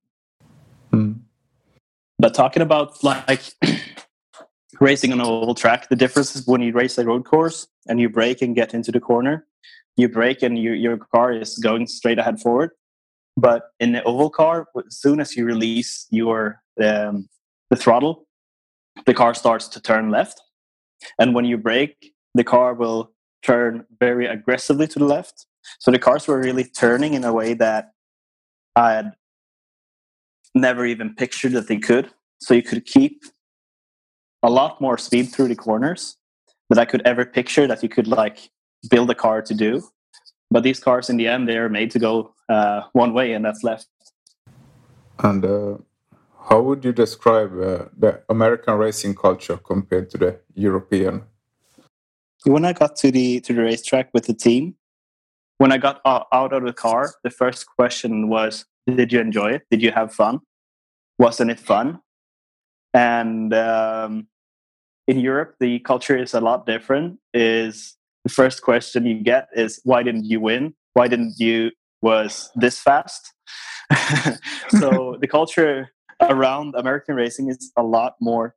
Mm. But talking about like racing on a oval track, the difference is when you race a road course and you brake and get into the corner, you brake and you, your car is going straight ahead forward. But in the oval car, as soon as you release your um, the throttle, the car starts to turn left, and when you brake, the car will turn very aggressively to the left. So the cars were really turning in a way that I had never even pictured that they could. So you could keep a lot more speed through the corners that I could ever picture that you could like build a car to do. But these cars, in the end, they are made to go uh, one way, and that's left. And uh, how would you describe uh, the American racing culture compared to the European? When I got to the to the racetrack with the team, when I got out of the car, the first question was, "Did you enjoy it? Did you have fun?" wasn't it fun? And um, in Europe, the culture is a lot different. Is the first question you get is why didn't you win? Why didn't you was this fast? so the culture around American racing is a lot more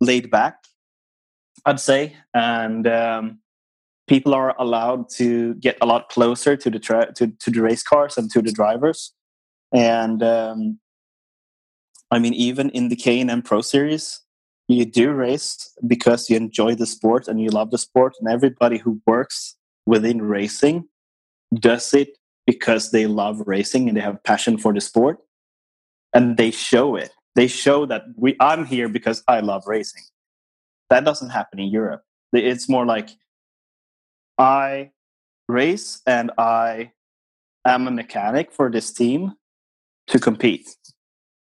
laid back, I'd say, and um, people are allowed to get a lot closer to the tra- to, to the race cars and to the drivers, and um, I mean, even in the K&N Pro Series, you do race because you enjoy the sport and you love the sport, and everybody who works within racing does it because they love racing and they have passion for the sport, and they show it. They show that we I'm here because I love racing. That doesn't happen in Europe. It's more like I race and I am a mechanic for this team to compete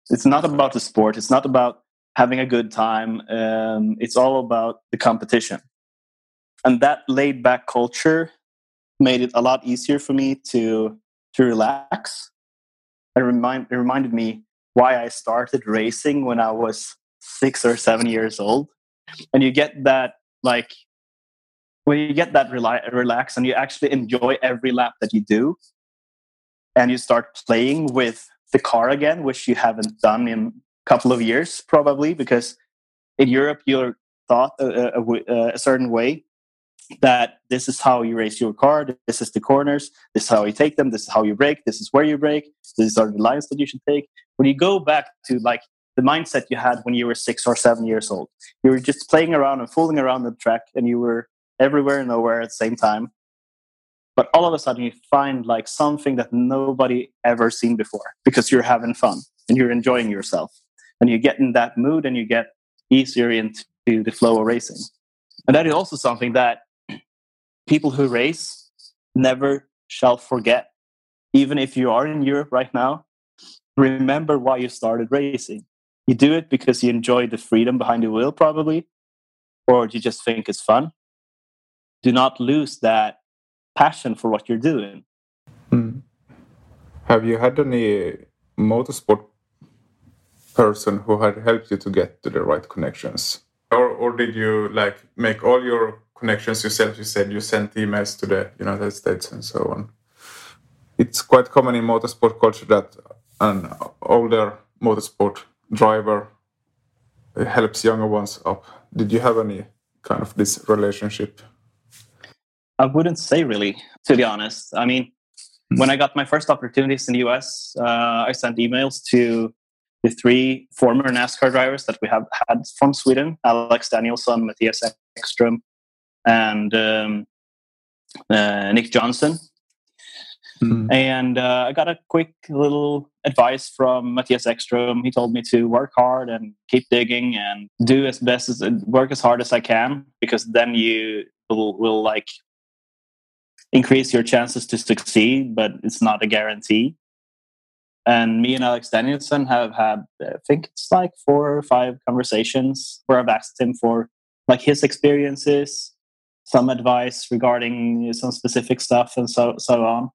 it's not about the sport. It's not about having a good time. Um, it's all about the competition. And that laid back culture made it a lot easier for me to to relax. It, remind, it reminded me why I started racing when I was six or seven years old. And you get that like when you get that rela- relax and you actually enjoy every lap that you do and you start playing with the car again, which you haven't done in couple of years, probably because in Europe you're thought uh, uh, a, a, uh, a, certain way that this is how you race your car, this is the corners, this is how you take them, this is how you break this is where you break these are the lines that you should take. When you go back to like the mindset you had when you were six or seven years old, you were just playing around and fooling around the track, and you were everywhere and nowhere at the same time but all of a sudden you find like something that nobody ever seen before because you're having fun and you're enjoying yourself and you get in that mood and you get easier into the flow of racing And that is also something that people who race never shall forget. Even if you are in Europe right now, remember why you started racing. You do it because you enjoy the freedom behind the wheel, probably, or you just think it's fun. Do not lose that passion for what you're doing. Mm. Have you had any motorsport person who had helped you to get to the right connections? Or, or did you like make all your connections yourself? You said you sent emails to the United States and so on. It's quite common in motorsport culture that an older motorsport driver helps younger ones up. Did you have any kind of this relationship? I wouldn't say really, to be honest. I mean, when I got my first opportunities in the US, uh, I sent emails to the three former NASCAR drivers that we have had from Sweden Alex Danielsson, Mattias Ekström, and um, uh, Nick Johnson. Mm. And uh, I got a quick little advice from Mattias Ekström. He told me to work hard and keep digging and do as best as work as hard as I can because then you will, will like increase your chances to succeed, but it's not a guarantee. And me and Alex Danielsson have had, I think it's like four or five conversations where I've asked him for like his experiences, some advice regarding some specific stuff, and so so on.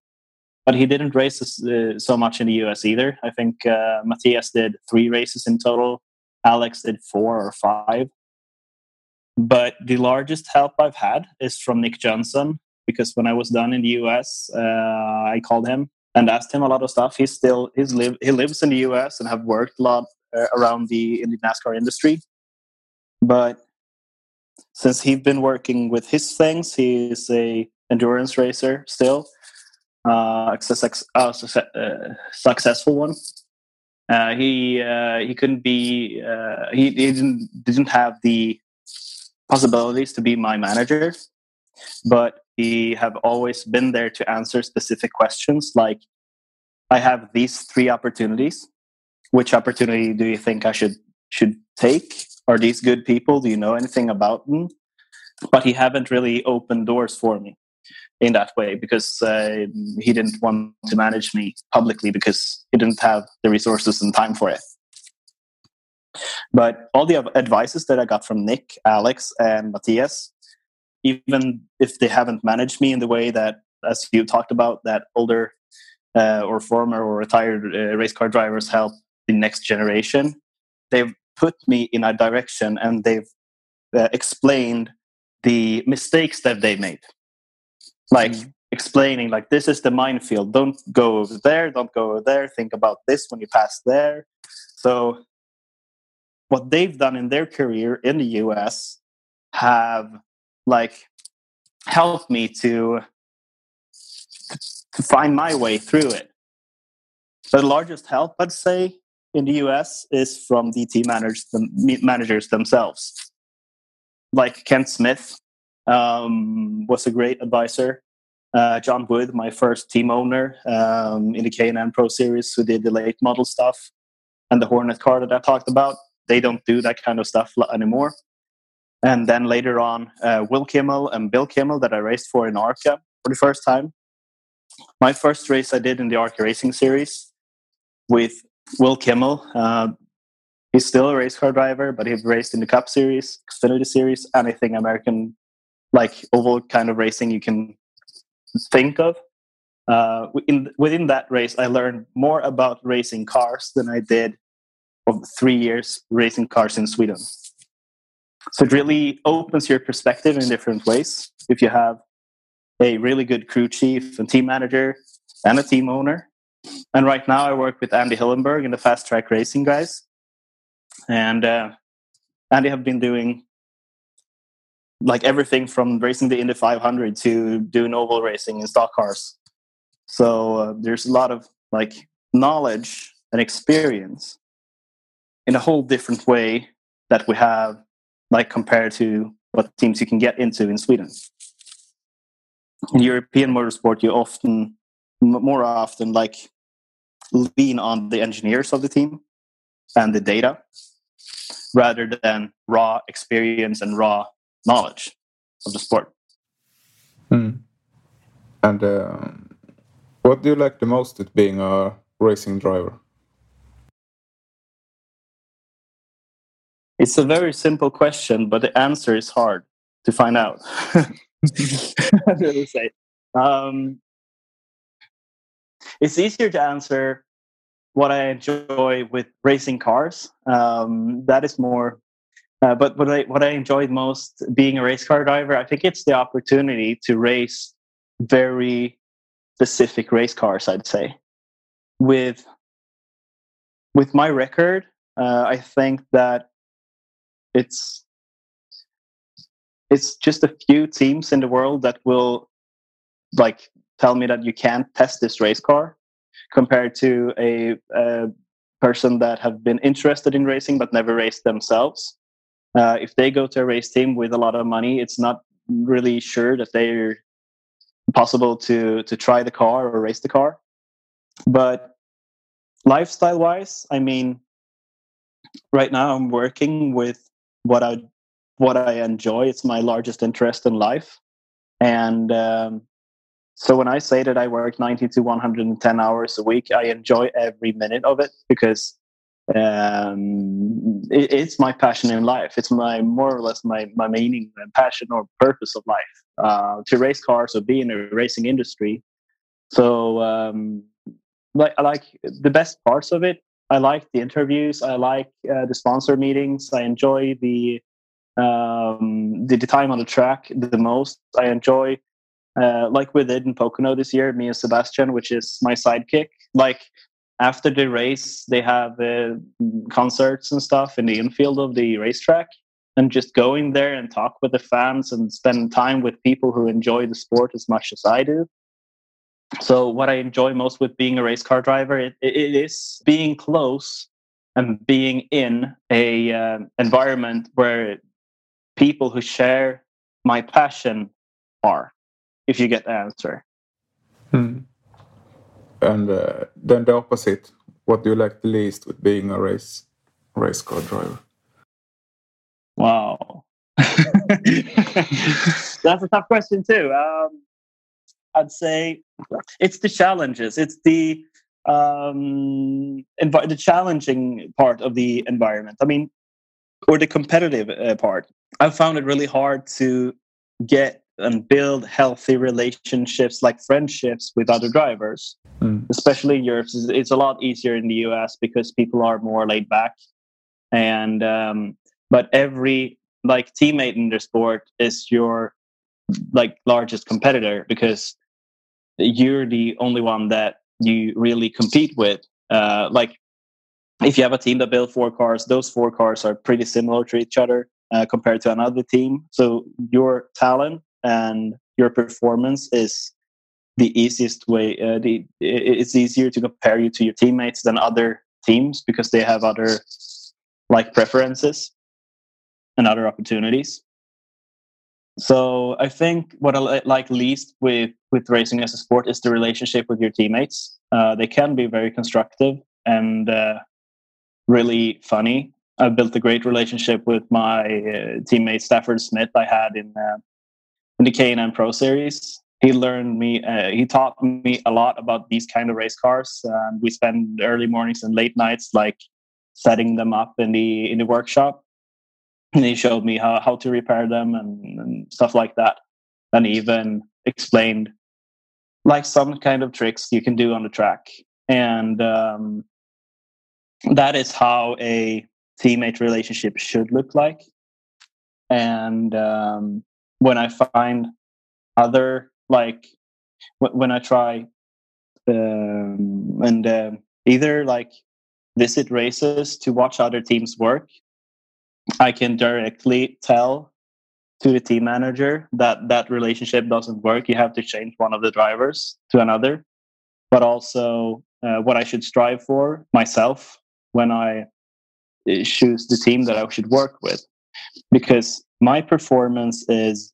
But he didn't race uh, so much in the US either. I think uh, Mattias did three races in total. Alex did four or five. But the largest help I've had is from Nick Johnson, because when I was done in the US, uh, I called him and asked him a lot of stuff. He's still he's live he lives in the US and have worked a lot uh, around the in the NASCAR industry, but since he's been working with his things, he's a endurance racer still, uh, success, uh, uh, successful one. Uh, he uh, he couldn't be uh, he, he didn't didn't have the possibilities to be my manager, but he have always been there to answer specific questions like i have these three opportunities. Which opportunity do you think i should should take? Are these good people? Do you know anything about them? But he haven't really opened doors for me in that way because uh, he didn't want to manage me publicly because he didn't have the resources and time for it. But all the advices that i got from nick alex and mattias even if they haven't managed me in the way that, as you talked about, that older uh, or former or retired uh, race car drivers help the next generation, they've put me in a direction and they've uh, explained the mistakes that they made. Like mm. explaining, like, this is the minefield. Don't go over there. Don't go over there. Think about this when you pass there. So, what they've done in their career in the US have like help me to to find my way through it. The largest help, I'd say, in the US is from DT managers, the managers themselves. Like Kent Smith um, was a great advisor. Uh, John Wood, my first team owner um, in the K&N Pro Series, who did the late model stuff and the Hornet car that I talked about. They don't do that kind of stuff anymore. And then later on, uh, Will Kimmel and Bill Kimmel that I raced for in ARCA for the first time. My first race I did in the ARCA Racing Series with Will Kimmel. Uh, he's still a race car driver, but he's raced in the Cup Series, Xfinity Series, anything American, like oval kind of racing you can think of. Uh, in, within that race, I learned more about racing cars than I did of three years racing cars in Sweden. So it really opens your perspective in different ways. If you have a really good crew chief and team manager and a team owner. And right now I work with Andy Hillenberg in the fast track racing guys. And uh, Andy have been doing like everything from racing the Indy 500 to doing oval racing in stock cars. So uh, there's a lot of like knowledge and experience in a whole different way that we have like compared to what teams you can get into in Sweden. In European motorsport, you often, more often, like lean on the engineers of the team and the data rather than raw experience and raw knowledge. of the sport. Mm. And um, what do you like the most at being a racing driver? It's a very simple question, but the answer is hard to find out. say. Um, it's easier to answer what I enjoy with racing cars. Um, that is more. Uh, but what I what I enjoyed most being a race car driver, I think it's the opportunity to race very specific race cars. I'd say with with my record, uh, I think that it's it's just a few teams in the world that will like tell me that you can't test this race car compared to a, a person that have been interested in racing but never raced themselves. Uh, if they go to a race team with a lot of money it's not really sure that they're possible to to try the car or race the car. But lifestyle wise i mean right now i'm working with what I what I enjoy. It's my largest interest in life, and um, so when I say that I work ninety to one hundred and ten hours a week, I enjoy every minute of it because um, it, it's my passion in life. It's my more or less my my meaning and passion or purpose of life uh, to race cars or be in a racing industry. So um, like I like the best parts of it I like the interviews. I like uh, the sponsor meetings. I enjoy the, um, the, time on the track the most. I enjoy uh, like we did in Pocono this year, me and Sebastian, which is my sidekick. Like after the race, they have uh, concerts and stuff in the infield of the racetrack, and just going there and talk with the fans and spend time with people who enjoy the sport as much as I do so what i enjoy most with being a race car driver it, it is being close and being in a uh, environment where people who share my passion are if you get the answer. Hmm. and uh, then the opposite. What do you like the least with being a race race car driver? Wow. That's a tough question too. Um, I'd say it's the challenges. It's the um, the challenging part of the environment. I mean, or the competitive uh, part. I found it really hard to get and build healthy relationships, like friendships, with other drivers. Mm. Especially in Europe, it's a lot easier in the US because people are more laid back. And um, but every like teammate in the sport is your like largest competitor because you're the only one that you really compete with. Uh, like if you have a team that builds four cars, those four cars are pretty similar to each other uh, compared to another team. So your talent and your performance is the easiest way. Uh, the it's easier to compare you to your teammates than other teams because they have other like preferences and other opportunities. So I think what I like least with with racing as a sport is the relationship with your teammates. Uh, they can be very constructive and uh, really funny. I built a great relationship with my uh, teammate Stafford Smith. I had in uh, in the K&N Pro Series. He learned me. Uh, he taught me a lot about these kind of race cars. we spend early mornings and late nights like setting them up in the in the workshop and he showed me how, how to repair them and, and stuff like that. And even explained like some kind of tricks you can do on the track. And um, that is how a teammate relationship should look like. And um, when i find other like w- when i try um, and uh, either like visit races to watch other teams work I can directly tell to the team manager that that relationship doesn't work. You have to change one of the drivers to another. But also, uh, what I should strive for myself when I uh, choose the team that I should work with, because my performance is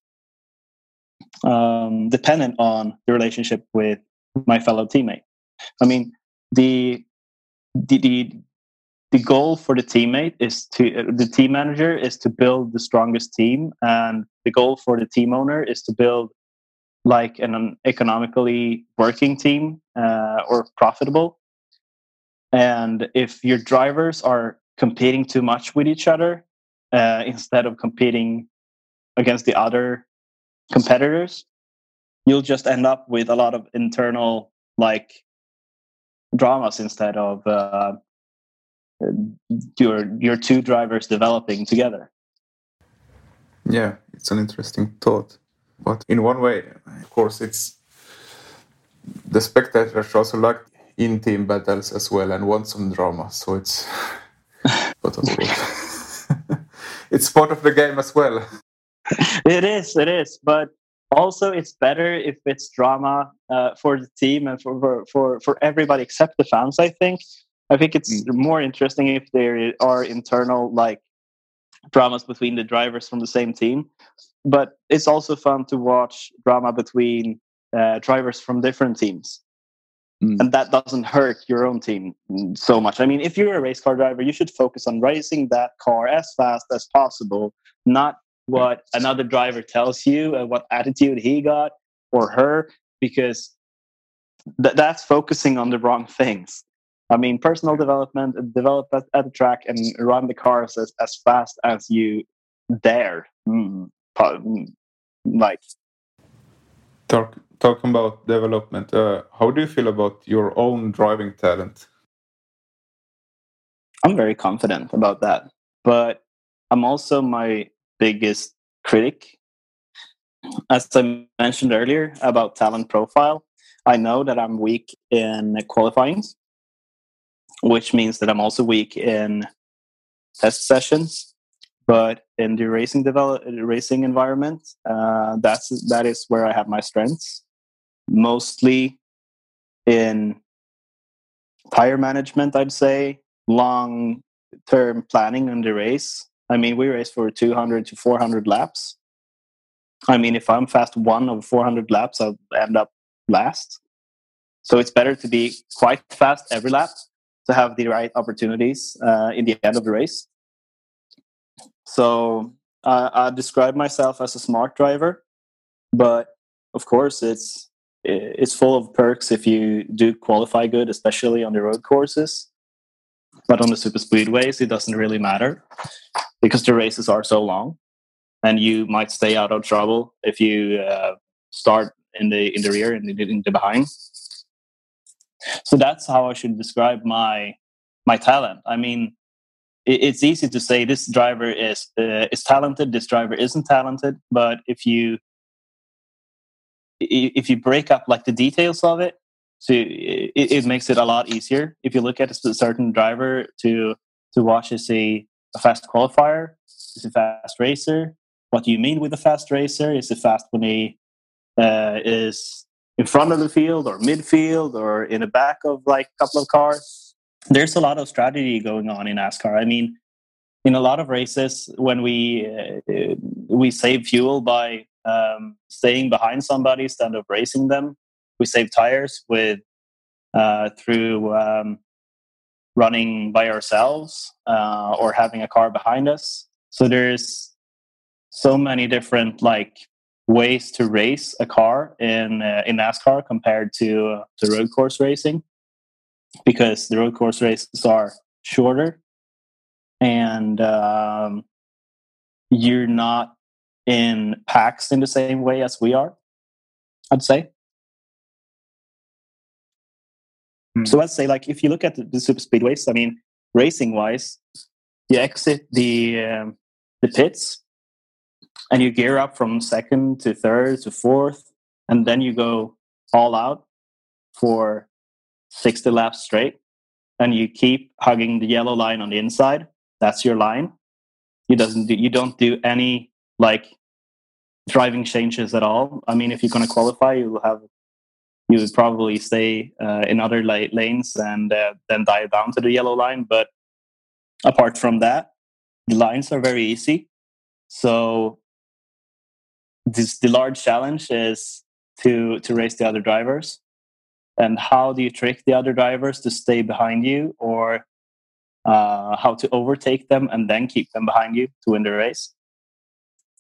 um, dependent on the relationship with my fellow teammate. I mean, the the, the the goal for the teammate is to the team manager is to build the strongest team and the goal for the team owner is to build like an economically working team uh, or profitable. And if your drivers are competing too much with each other uh, instead of competing against the other competitors you'll just end up with a lot of internal like dramas instead of uh, your your two drivers developing together. Yeah, it's an interesting thought. But in one way, of course, it's the spectators also like in team battles as well and want some drama. So it's but it's part of the game as well. It is, it is, but also it's better if it's drama uh, for the team and for, for for everybody except the fans. I think I think it's mm. more interesting if there are internal like dramas between the drivers from the same team. But it's also fun to watch drama between uh, drivers from different teams. Mm. And that doesn't hurt your own team so much. I mean, if you're a race car driver, you should focus on racing that car as fast as possible, not what another driver tells you and what attitude he got or her, because th- that's focusing on the wrong things. I mean, personal development, develop at, at the track and run the cars as, as fast as you dare. Mm, like, talk talking about development. Uh, how do you feel about your own driving talent? I'm very confident about that, but I'm also my biggest critic. As I mentioned earlier about talent profile, I know that I'm weak in qualifying which means that I'm also weak in test sessions. But in the racing develop racing environment, uh, that's that is where I have my strengths, mostly in tire management. I'd say long term planning on the race. I mean, we race for 200 to 400 laps. I mean, if I'm fast one of 400 laps, I'll end up last. So it's better to be quite fast every lap to have the right opportunities uh, in the end of the race. So uh, I describe myself as a smart driver, but of course it's it's full of perks if you do qualify good, especially on the road courses. But on the super speedways, it doesn't really matter because the races are so long, and you might stay out of trouble if you uh, start in the in the rear and in, in the behind. So that's how I should describe my my talent. I mean, it, it's easy to say this driver is uh, is talented, this driver isn't talented, but if you if you break up like the details of it, so it, it makes it a lot easier. If you look at a certain driver to to watch, is a, a fast qualifier, is a fast racer. What do you mean with a fast racer? Is it fast when he uh, is in front of the field or midfield or in the back of like a couple of cars. There's a lot of strategy going on in NASCAR. I mean, in a lot of races, when we uh, we save fuel by um, staying behind somebody instead of racing them, we save tires with uh, through um, running by ourselves uh, or having a car behind us. So there's so many different like ways to race a car in uh, in NASCAR compared to uh, to road course racing because the road course races are shorter and um, you're not in packs in the same way as we are i'd say mm. so let's say like if you look at the, the super speedways i mean racing wise you exit the um, the pits and you gear up from second to third to fourth, and then you go all out for 60 laps straight, and you keep hugging the yellow line on the inside. That's your line. You doesn't do, you don't do any like driving changes at all. I mean, if you're going to qualify, you will have you would probably stay uh, in other la- lanes and uh, then dive down to the yellow line. But apart from that, the lines are very easy. So this, the large challenge is to to race the other drivers and how do you trick the other drivers to stay behind you or uh, how to overtake them and then keep them behind you to win the race.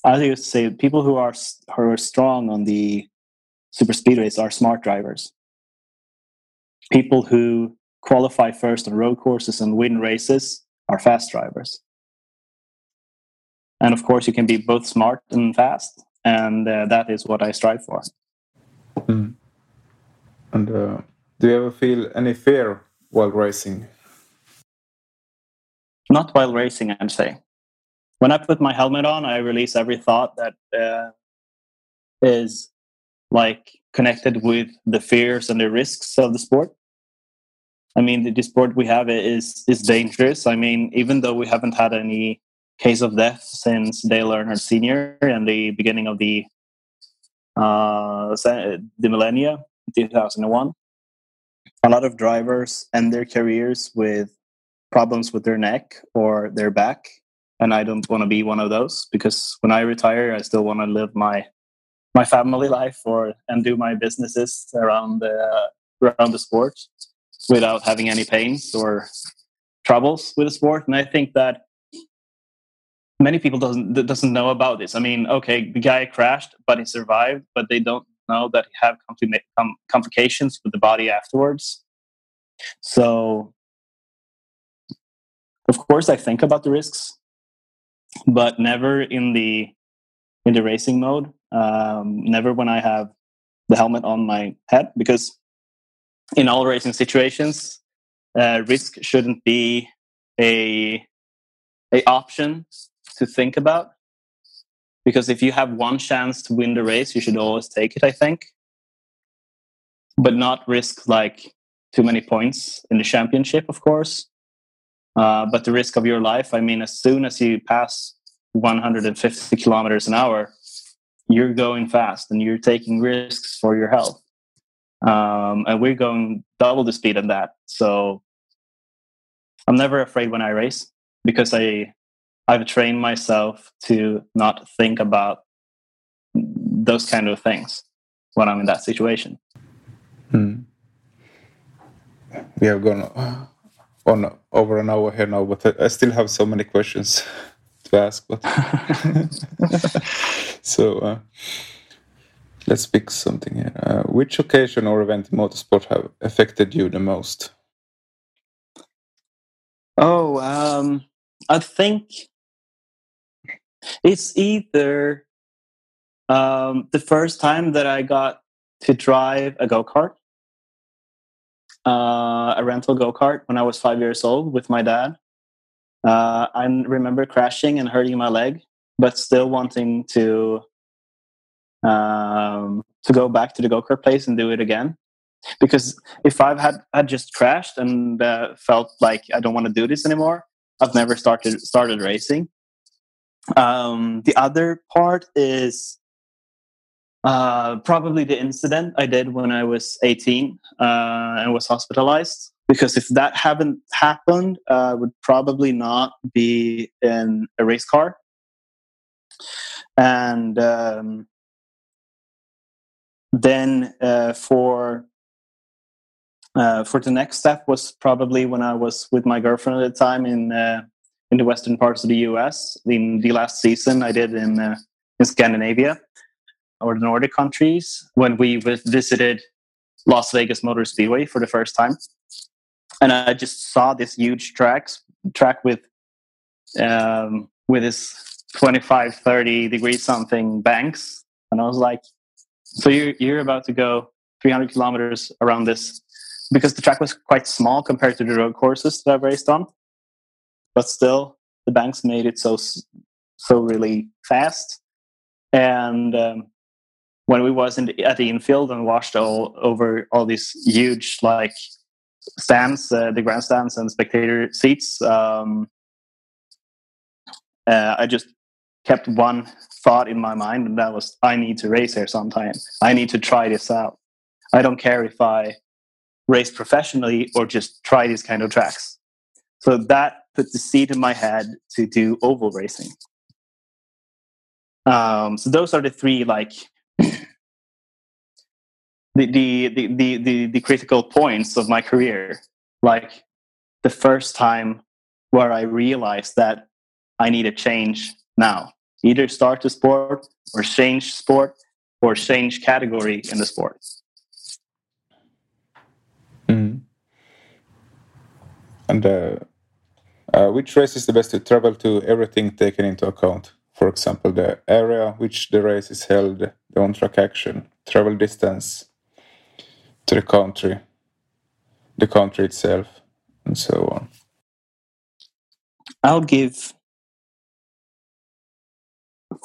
I would say people who are who are strong on the super speedways are smart drivers. People who qualify first on road courses and win races are fast drivers. And of course, you can be both smart and fast, and uh, that is what I strive for. Mm. And uh, do you ever feel any fear while racing? Not while racing, I'd say. When I put my helmet on, I release every thought that uh, is like connected with the fears and the risks of the sport. I mean, the, the sport we have is is dangerous. I mean, even though we haven't had any case of death since Dale Earnhardt Sr. and the beginning of the uh, the millennia, 2001. A lot of drivers end their careers with problems with their neck or their back, and I don't want to be one of those because when I retire, I still want to live my my family life or and do my businesses around the around the sport without having any pains or troubles with the sport. And I think that many people doesn't doesn't know about this. I mean, okay, the guy crashed, but he survived, but they don't know that he had complications with the body afterwards. So, of course, I think about the risks, but never in the in the racing mode. Um, never when I have the helmet on my head, because in all racing situations, uh, risk shouldn't be a a option to think about. Because if you have one chance to win the race you should always take it i think. But not risk like too many points in the championship of course. Uh, but the risk of your life i mean as soon as you pass 150 kilometers an hour you're going fast and you're taking risks for your health. Um, and we're going double the speed of that. So i'm never afraid when i race because i I've trained myself to not think about those kind of things when I'm in that situation. Hmm. We have gone on over an hour here now, but I still have so many questions to ask. But so uh, let's pick something here. Uh, which occasion or event in motorsport have affected you the most? Oh, um, I think it's either um, the first time that I got to drive a go kart, uh, a rental go kart when I was five years old with my dad. Uh, I remember crashing and hurting my leg, but still wanting to um, to go back to the go kart place and do it again. Because if I've had had just crashed and uh, felt like I don't want to do this anymore, I've never started started racing. Um, the other part is uh, probably the incident I did when I was 18 uh, and was hospitalized. Because if that hadn't happened, uh, I would probably not be in a race car. And um, then uh, for uh, for the next step was probably when I was with my girlfriend at the time in uh, in the western parts of the US. In the last season, I did in uh, in Scandinavia or the Nordic countries when we visited Las Vegas Motor Speedway for the first time, and I just saw this huge tracks track with um, with this 25, 30 degrees something banks, and I was like, "So you're you're about to go 300 kilometers around this." Because the track was quite small compared to the road courses that I've raced on, but still the banks made it so so really fast. And um, when we was in the, at the infield and watched all over all these huge like stands uh, the grandstands and spectator seats um, uh, i just kept one thought in my mind and that was i need to race here sometime. I need to try this out. I don't care if i race professionally or just try these kind of tracks. So that put the seed in my head to do oval racing. Um, so those are the three like the, the, the the the critical points of my career. Like the first time where I realized that I need a change now. Either start the sport or change sport or change category in the sport. Mm. And uh, uh, which race is the best to travel to? Everything taken into account. For example, the area which the race is held, the on-track action, travel distance to the country, the country itself, and so on. I'll give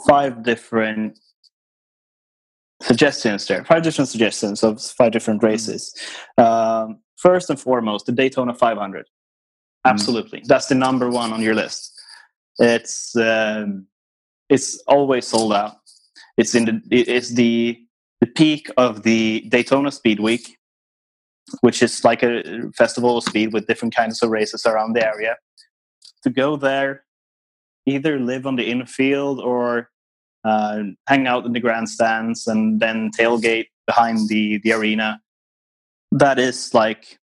five different suggestions there, five different suggestions of five different races. Um, first and foremost, the Daytona 500. Absolutely, mm. that's the number one on your list. It's um, it's always sold out. It's in the it's the the peak of the Daytona Speed Week, which is like a festival of speed with different kinds of races around the area. To go there, either live on the infield or uh, hang out in the grandstands and then tailgate behind the the arena. That is like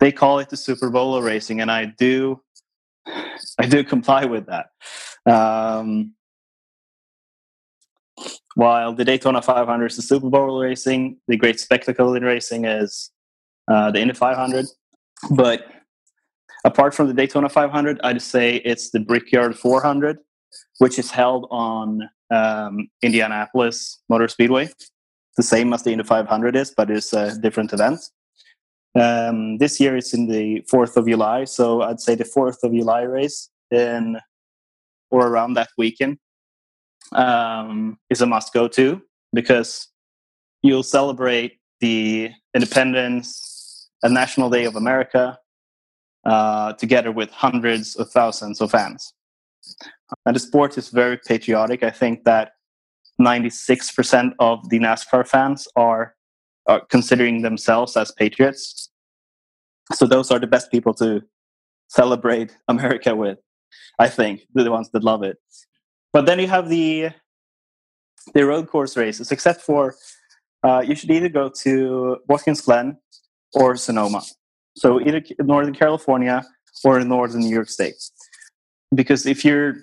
they call it the Super Bowl racing, and I do I do comply with that. Um, while the Daytona 500 is the Super Bowl racing, the great spectacle in racing is uh, the Indy 500. But apart from the Daytona 500, I'd say it's the Brickyard 400, which is held on um, Indianapolis Motor Speedway. The same as the Indy 500 is, but it's a different event. Um, this year it's in the 4th of July, so I'd say the 4th of July race in or around that weekend um, is a must go to because you'll celebrate the independence and National Day of America uh, together with hundreds of thousands of fans. And the sport is very patriotic. I think that 96% of the NASCAR fans are, are considering themselves as patriots. So those are the best people to celebrate America with. I think the ones that love it. But then you have the the road course races, except for uh, you should either go to Watkins Glen or Sonoma. So either Northern California or Northern New York State. Because if you're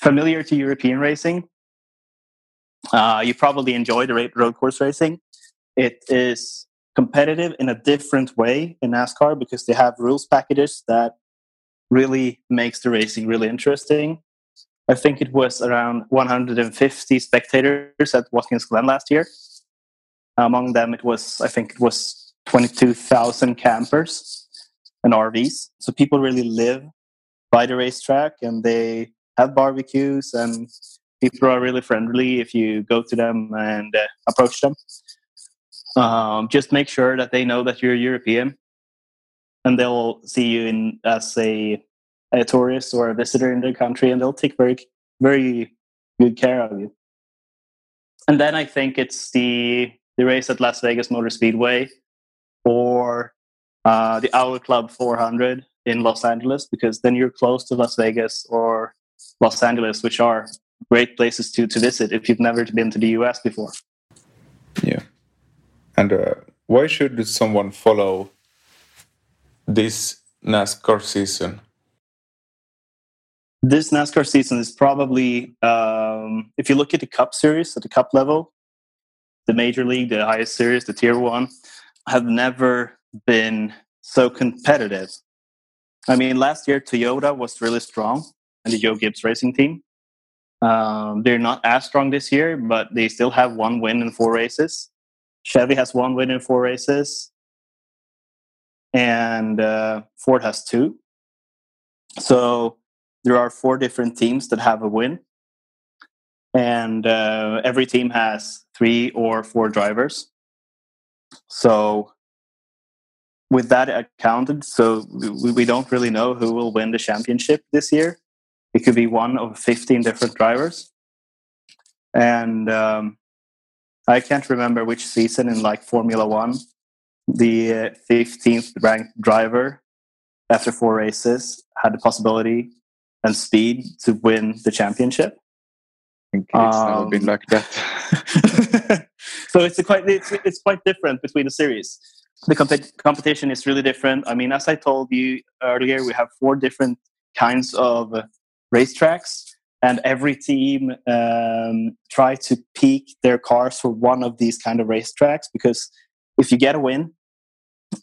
familiar to European racing, uh, you probably enjoy the road course racing. It is competitive in a different way in NASCAR because they have rules packages that really makes the racing really interesting. I think it was around 150 spectators at Watkins Glen last year. Among them, it was I think it was 22,000 campers and RVs. So people really live by the racetrack, and they have barbecues, and people are really friendly if you go to them and uh, approach them. Um, just make sure that they know that you're European, and they'll see you in as a a tourist or a visitor in their country, and they'll take very, very good care of you. And then I think it's the the race at Las Vegas Motor Speedway or uh, the Auto Club 400 in Los Angeles, because then you're close to Las Vegas or Los Angeles, which are great places to to visit if you've never been to the US before. Yeah, and uh, why should someone follow this NASCAR season? this NASCAR season is probably, um, if you look at the Cup Series at the Cup level, the Major League, the highest series, the Tier One, have never been so competitive. I mean, last year Toyota was really strong, and the Joe Gibbs Racing Team. Um, they're not as strong this year, but they still have one win in four races. Chevy has one win in four races, and uh, Ford has two. So there are four different teams that have a win, and uh, every team has three or four drivers. So, with that accounted, so we, don't really know who will win the championship this year. It could be one of 15 different drivers. And um, I can't remember which season in like Formula One, the uh, 15th ranked driver after four races had the possibility and speed to win the championship. I think it's um, never been like that. so it's quite it's, it's quite different between the series. the comp- competition is really different. I mean, as I told you earlier, we have four different kinds of racetracks, and every team um, try to peak their cars for one of these kind of racetracks because if you get a win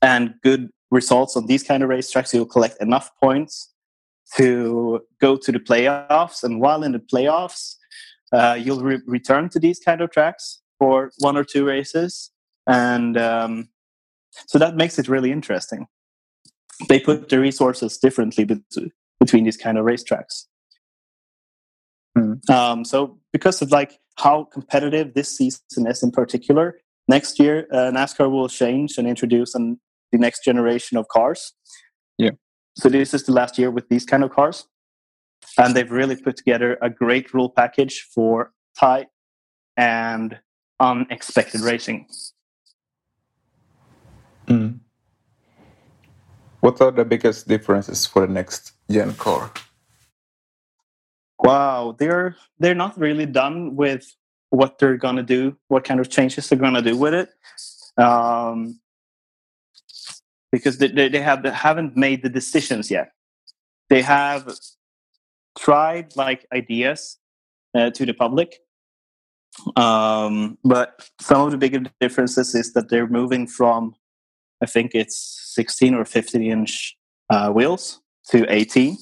and good results on these kind of racetracks, you'll collect enough points to go to the playoffs. And while in the playoffs, uh, you'll re- return to these kind of tracks for one or two races, and um, so that makes it really interesting. They put the resources differently between these kind of racetracks. Mm. Um, so because of like how competitive this season is in particular, next year uh, NASCAR will change and introduce an, the next generation of cars. Yeah. So this is the last year with these kind of cars, and they've really put together a great rule package for tight and unexpected racing. Mm. What are the biggest differences for the next gen car? Wow, they're they're not really done with what they're gonna do, what kind of changes they're gonna do with it, um, because they, they, have haven't made the decisions yet. They have tried like ideas uh, to the public, um, but some of the bigger differences is that they're moving from I think it's 16 or 15 inch uh, wheels to 18.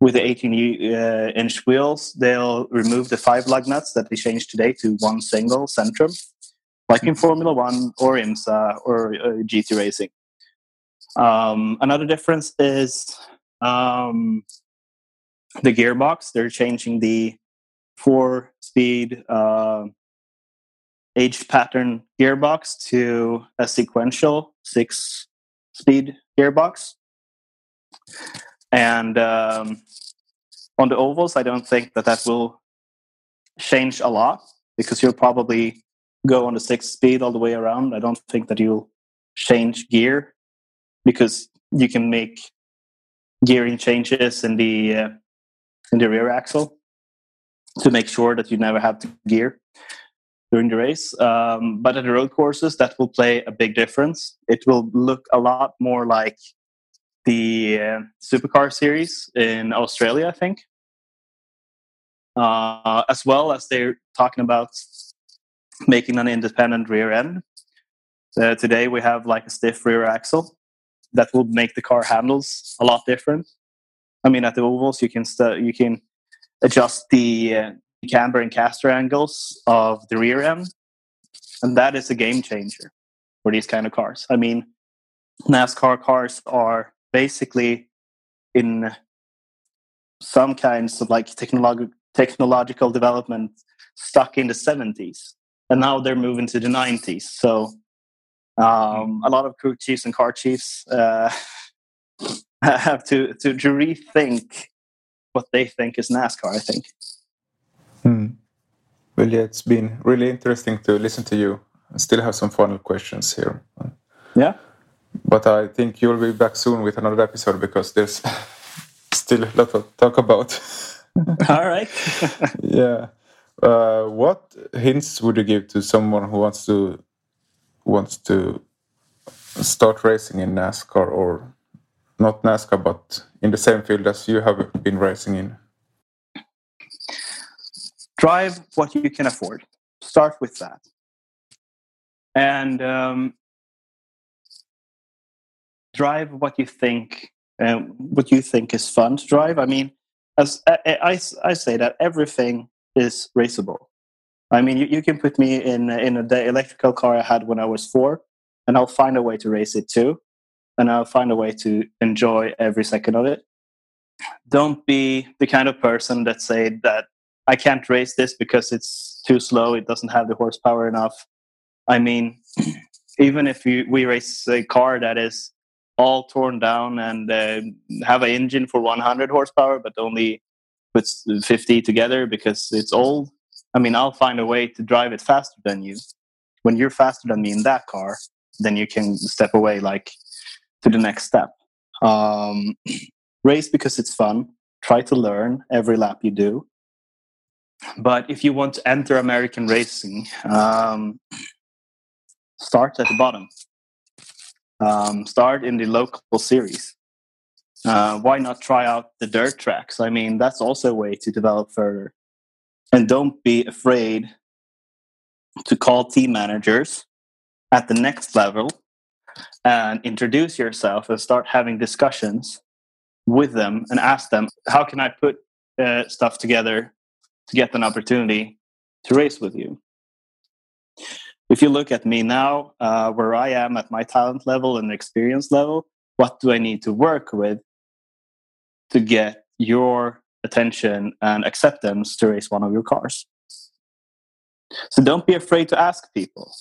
With the 18 uh, inch wheels, they'll remove the five lug nuts that they changed today to one single centrum, like in Formula One or IMSA or uh, GT Racing. Um, another difference is um, the gearbox. They're changing the four speed uh, H pattern gearbox to a sequential six speed gearbox. And um, on the ovals, I don't think that that will change a lot because you'll probably go on the six speed all the way around. I don't think that you'll change gear because you can make gearing changes in the uh, in the rear axle to make sure that you never have to gear during the race. Um, but at the road courses, that will play a big difference. It will look a lot more like the uh, Supercar series in Australia, I think. Uh, as well as they're talking about making an independent rear end. Uh, today we have like a stiff rear axle that will make the car handles a lot different. I mean, at the ovals you can st- you can adjust the uh, camber and caster angles of the rear end. And that is a game changer for these kind of cars. I mean, NASCAR cars are basically in some kinds of like technolog- technological development stuck in the 70s. And now they're moving to the 90s. So um, a lot of crew chiefs and car chiefs uh, have to, to, to rethink what they think is NASCAR, I think. Hmm. Well, yeah, it's been really interesting to listen to you. I still have some final questions here. Yeah. But I think you'll be back soon with another episode because there's still a lot to talk about. All right. yeah. Uh, what hints would you give to someone who wants to wants to start racing in NASCAR or not NASCAR, but in the same field as you have been racing in? drive what you can afford. Start with that. And um, drive what you think uh, what you think is fun to drive. I mean, as I, I, I say that everything is raceable. I mean, you, you can put me in in the electrical car I had when I was four, and I'll find a way to race it too, and I'll find a way to enjoy every second of it. Don't be the kind of person that say that I can't race this because it's too slow. It doesn't have the horsepower enough. I mean, even if you, we race a car that is all torn down and uh, have an engine for 100 horsepower, but only puts 50 together because it's old. I mean, I'll find a way to drive it faster than you. When you're faster than me in that car, then you can step away like to the next step. Um, race because it's fun. Try to learn every lap you do but if you want to enter American racing, um, start at the bottom. Um, start in the local series. Uh, why not try out the dirt tracks? I mean, that's also a way to develop further. And don't be afraid to call team managers at the next level and introduce yourself and start having discussions with them and ask them, how can I put uh, stuff together to get an opportunity to race with you? If you look at me now, uh, where I am at my talent level and experience level, what do I need to work with to get your attention and acceptance to race one of your cars? So don't be afraid to ask people.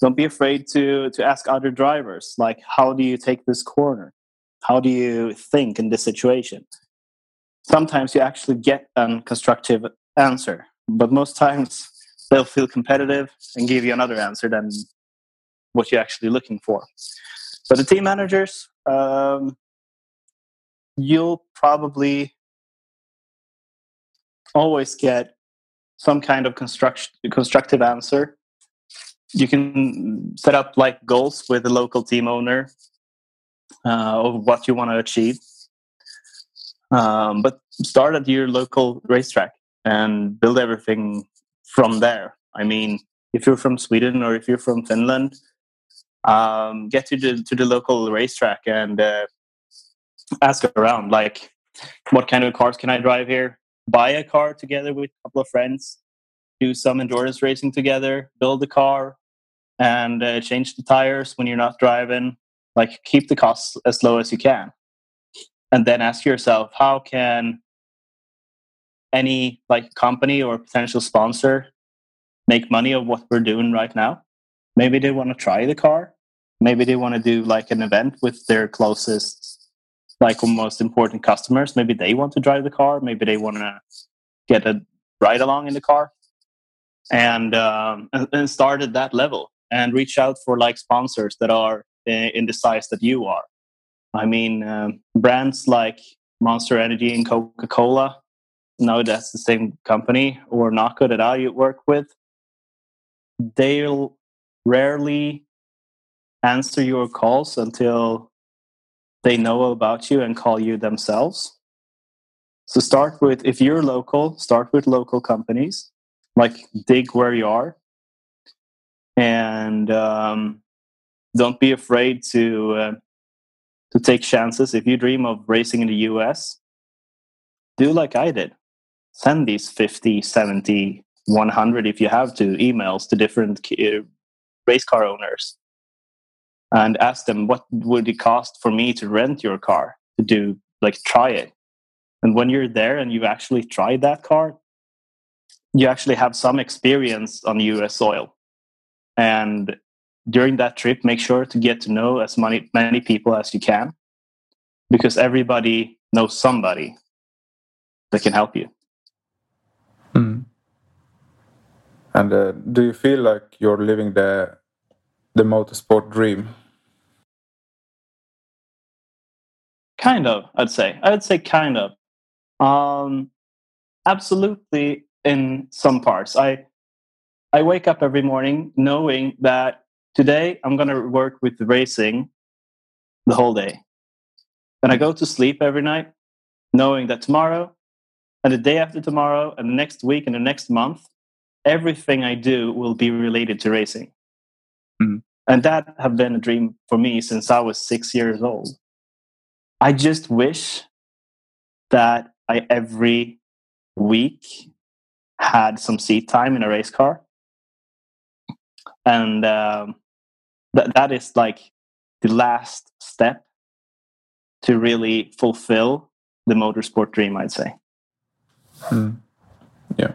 Don't be afraid to to ask other drivers like how do you take this corner? How do you think in this situation? Sometimes you actually get a constructive answer, but most times they'll feel competitive and give you another answer than what you're actually looking for. But the team managers, um, you'll probably always get some kind of construct constructive answer. You can set up like goals with the local team owner uh, of what you want to achieve. Um, but start at your local racetrack and build everything from there. I mean, if you're from Sweden or if you're from Finland, um, get to the to the local racetrack and uh, ask around. Like, what kind of cars can I drive here? buy a car together with a couple of friends, do some endurance racing together, build a car, and uh, change the tires when you're not driving. Like keep the costs as low as you can, and then ask yourself, how can any like company or potential sponsor make money of what we're doing right now? Maybe they want to try the car. Maybe they want to do like an event with their closest like most important customers. Maybe they want to drive the car. Maybe they want to get a ride along in the car, and um, and, start at that level and reach out for like sponsors that are in the size that you are. I mean, um, brands like Monster Energy and Coca Cola. No, that's the same company or not good at all you work with. They'll rarely answer your calls until they know about you and call you themselves. So start with, if you're local, start with local companies, like dig where you are. And um, don't be afraid to, uh, to take chances. If you dream of racing in the US, do like I did. Send these 50, 70, 100, if you have to, emails to different uh, race car owners and ask them what would it cost for me to rent your car to do like try it? And when you're there and you've actually tried that car you actually have some experience on us soil. And during that trip make sure to get to know as many many people as you can because everybody knows somebody that can help you mm. And uh, do you feel like you're living the the motorsport dream Kind of, I'd say. I'd say kind of. Um, absolutely, in some parts. I I wake up every morning knowing that today I'm going to work with racing the whole day. And I go to sleep every night knowing that tomorrow and the day after tomorrow and the next week and the next month, everything I do will be related to racing. Mm-hmm. And that have been a dream for me since I was six years old. I just wish that I every week had some seat time in a race car. And um, that, that is like the last step to really fulfill the motorsport dream, I'd say. Mm. Yeah.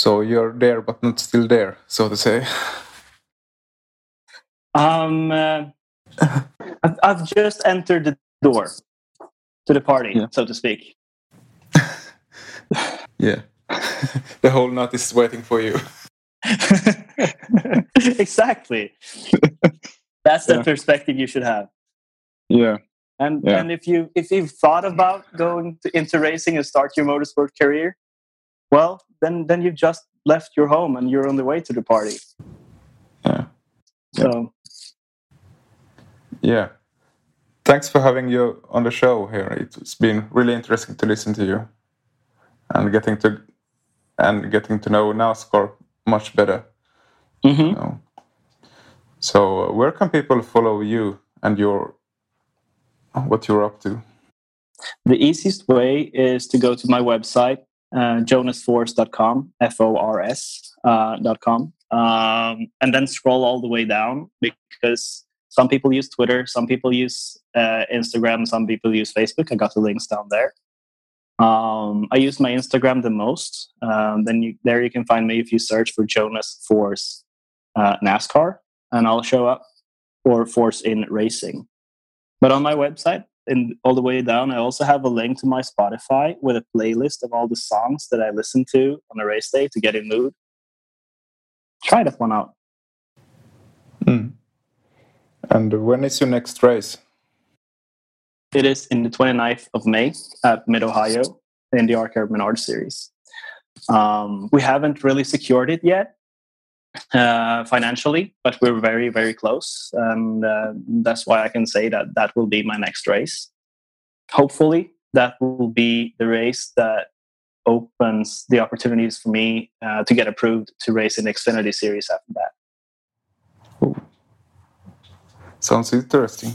So you're there, but not still there, so to say. Um, uh, I've, I've, just entered the door to the party, yeah. so to speak. yeah, the whole nut is waiting for you. exactly. That's the yeah. perspective you should have. Yeah. And yeah. and if you if you've thought about going to, into racing and start your motorsport career, well, then then you've just left your home and you're on the way to the party. Yeah. So Yeah. Thanks for having you on the show here. It's been really interesting to listen to you and getting to and getting to know NASCAR much better. mhm. you know. So, uh, where can people follow you and your what you're up to? the easiest way is to go to my website, uh, jonasfors.com, F O R S uh, dot com, um, and then scroll all the way down because some people use Twitter, some people use uh, Instagram, some people use Facebook. I got the links down there. Um, I use my Instagram the most. Um, then you, there you can find me if you search for Jonas Fors uh, NASCAR, and I'll show up, or Fors in Racing. But on my website, and all the way down, I also have a link to my Spotify with a playlist of all the songs that I listen to on a race day to get in mood. Try that one out. Hmm. And when is your next race? It is in the 29th of May at Mid Ohio in the ARCA Menard series. Um, we haven't really secured it yet uh, financially, but we're very, very close. And uh, that's why I can say that that will be my next race. Hopefully, that will be the race that opens the opportunities for me uh, to get approved to race in the Xfinity series after that. Sounds interesting.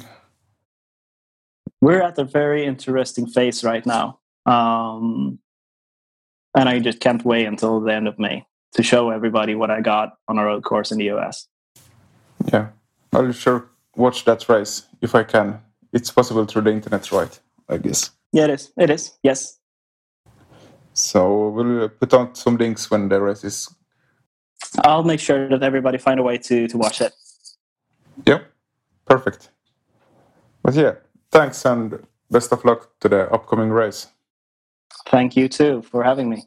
we're at a very interesting phase right now. Um, and I just can't wait until the end of May to show everybody what I got on a road course in the US. Yeah, I'll sure watch that race if I can. It's possible through the internet, right? I guess. Yeah, it is. It is. Yes. So we'll put out some links when the race is. I'll make sure that everybody find a way to, to watch it. Yeah, perfect. But yeah, thanks and best of luck to the upcoming race. Thank you too for having me.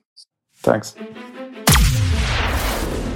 Thanks.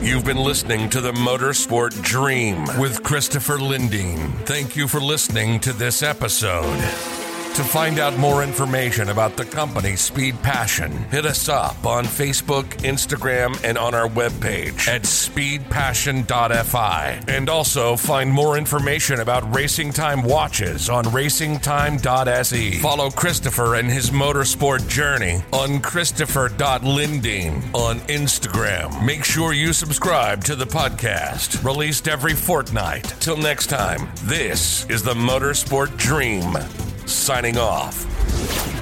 You've been listening to the Motorsport Dream with Christopher Lindeen. Thank you for listening to this episode. To find out more information about the company Speed Passion, hit us up on Facebook, Instagram, and on our webpage at speedpassion.fi. And also find more information about Racing Time watches on racingtime.se. Follow Christopher and his motorsport journey on christopher.lindeen on Instagram. Make sure you subscribe to the podcast, released every fortnight. Till next time, this is the Motorsport Dream signing off.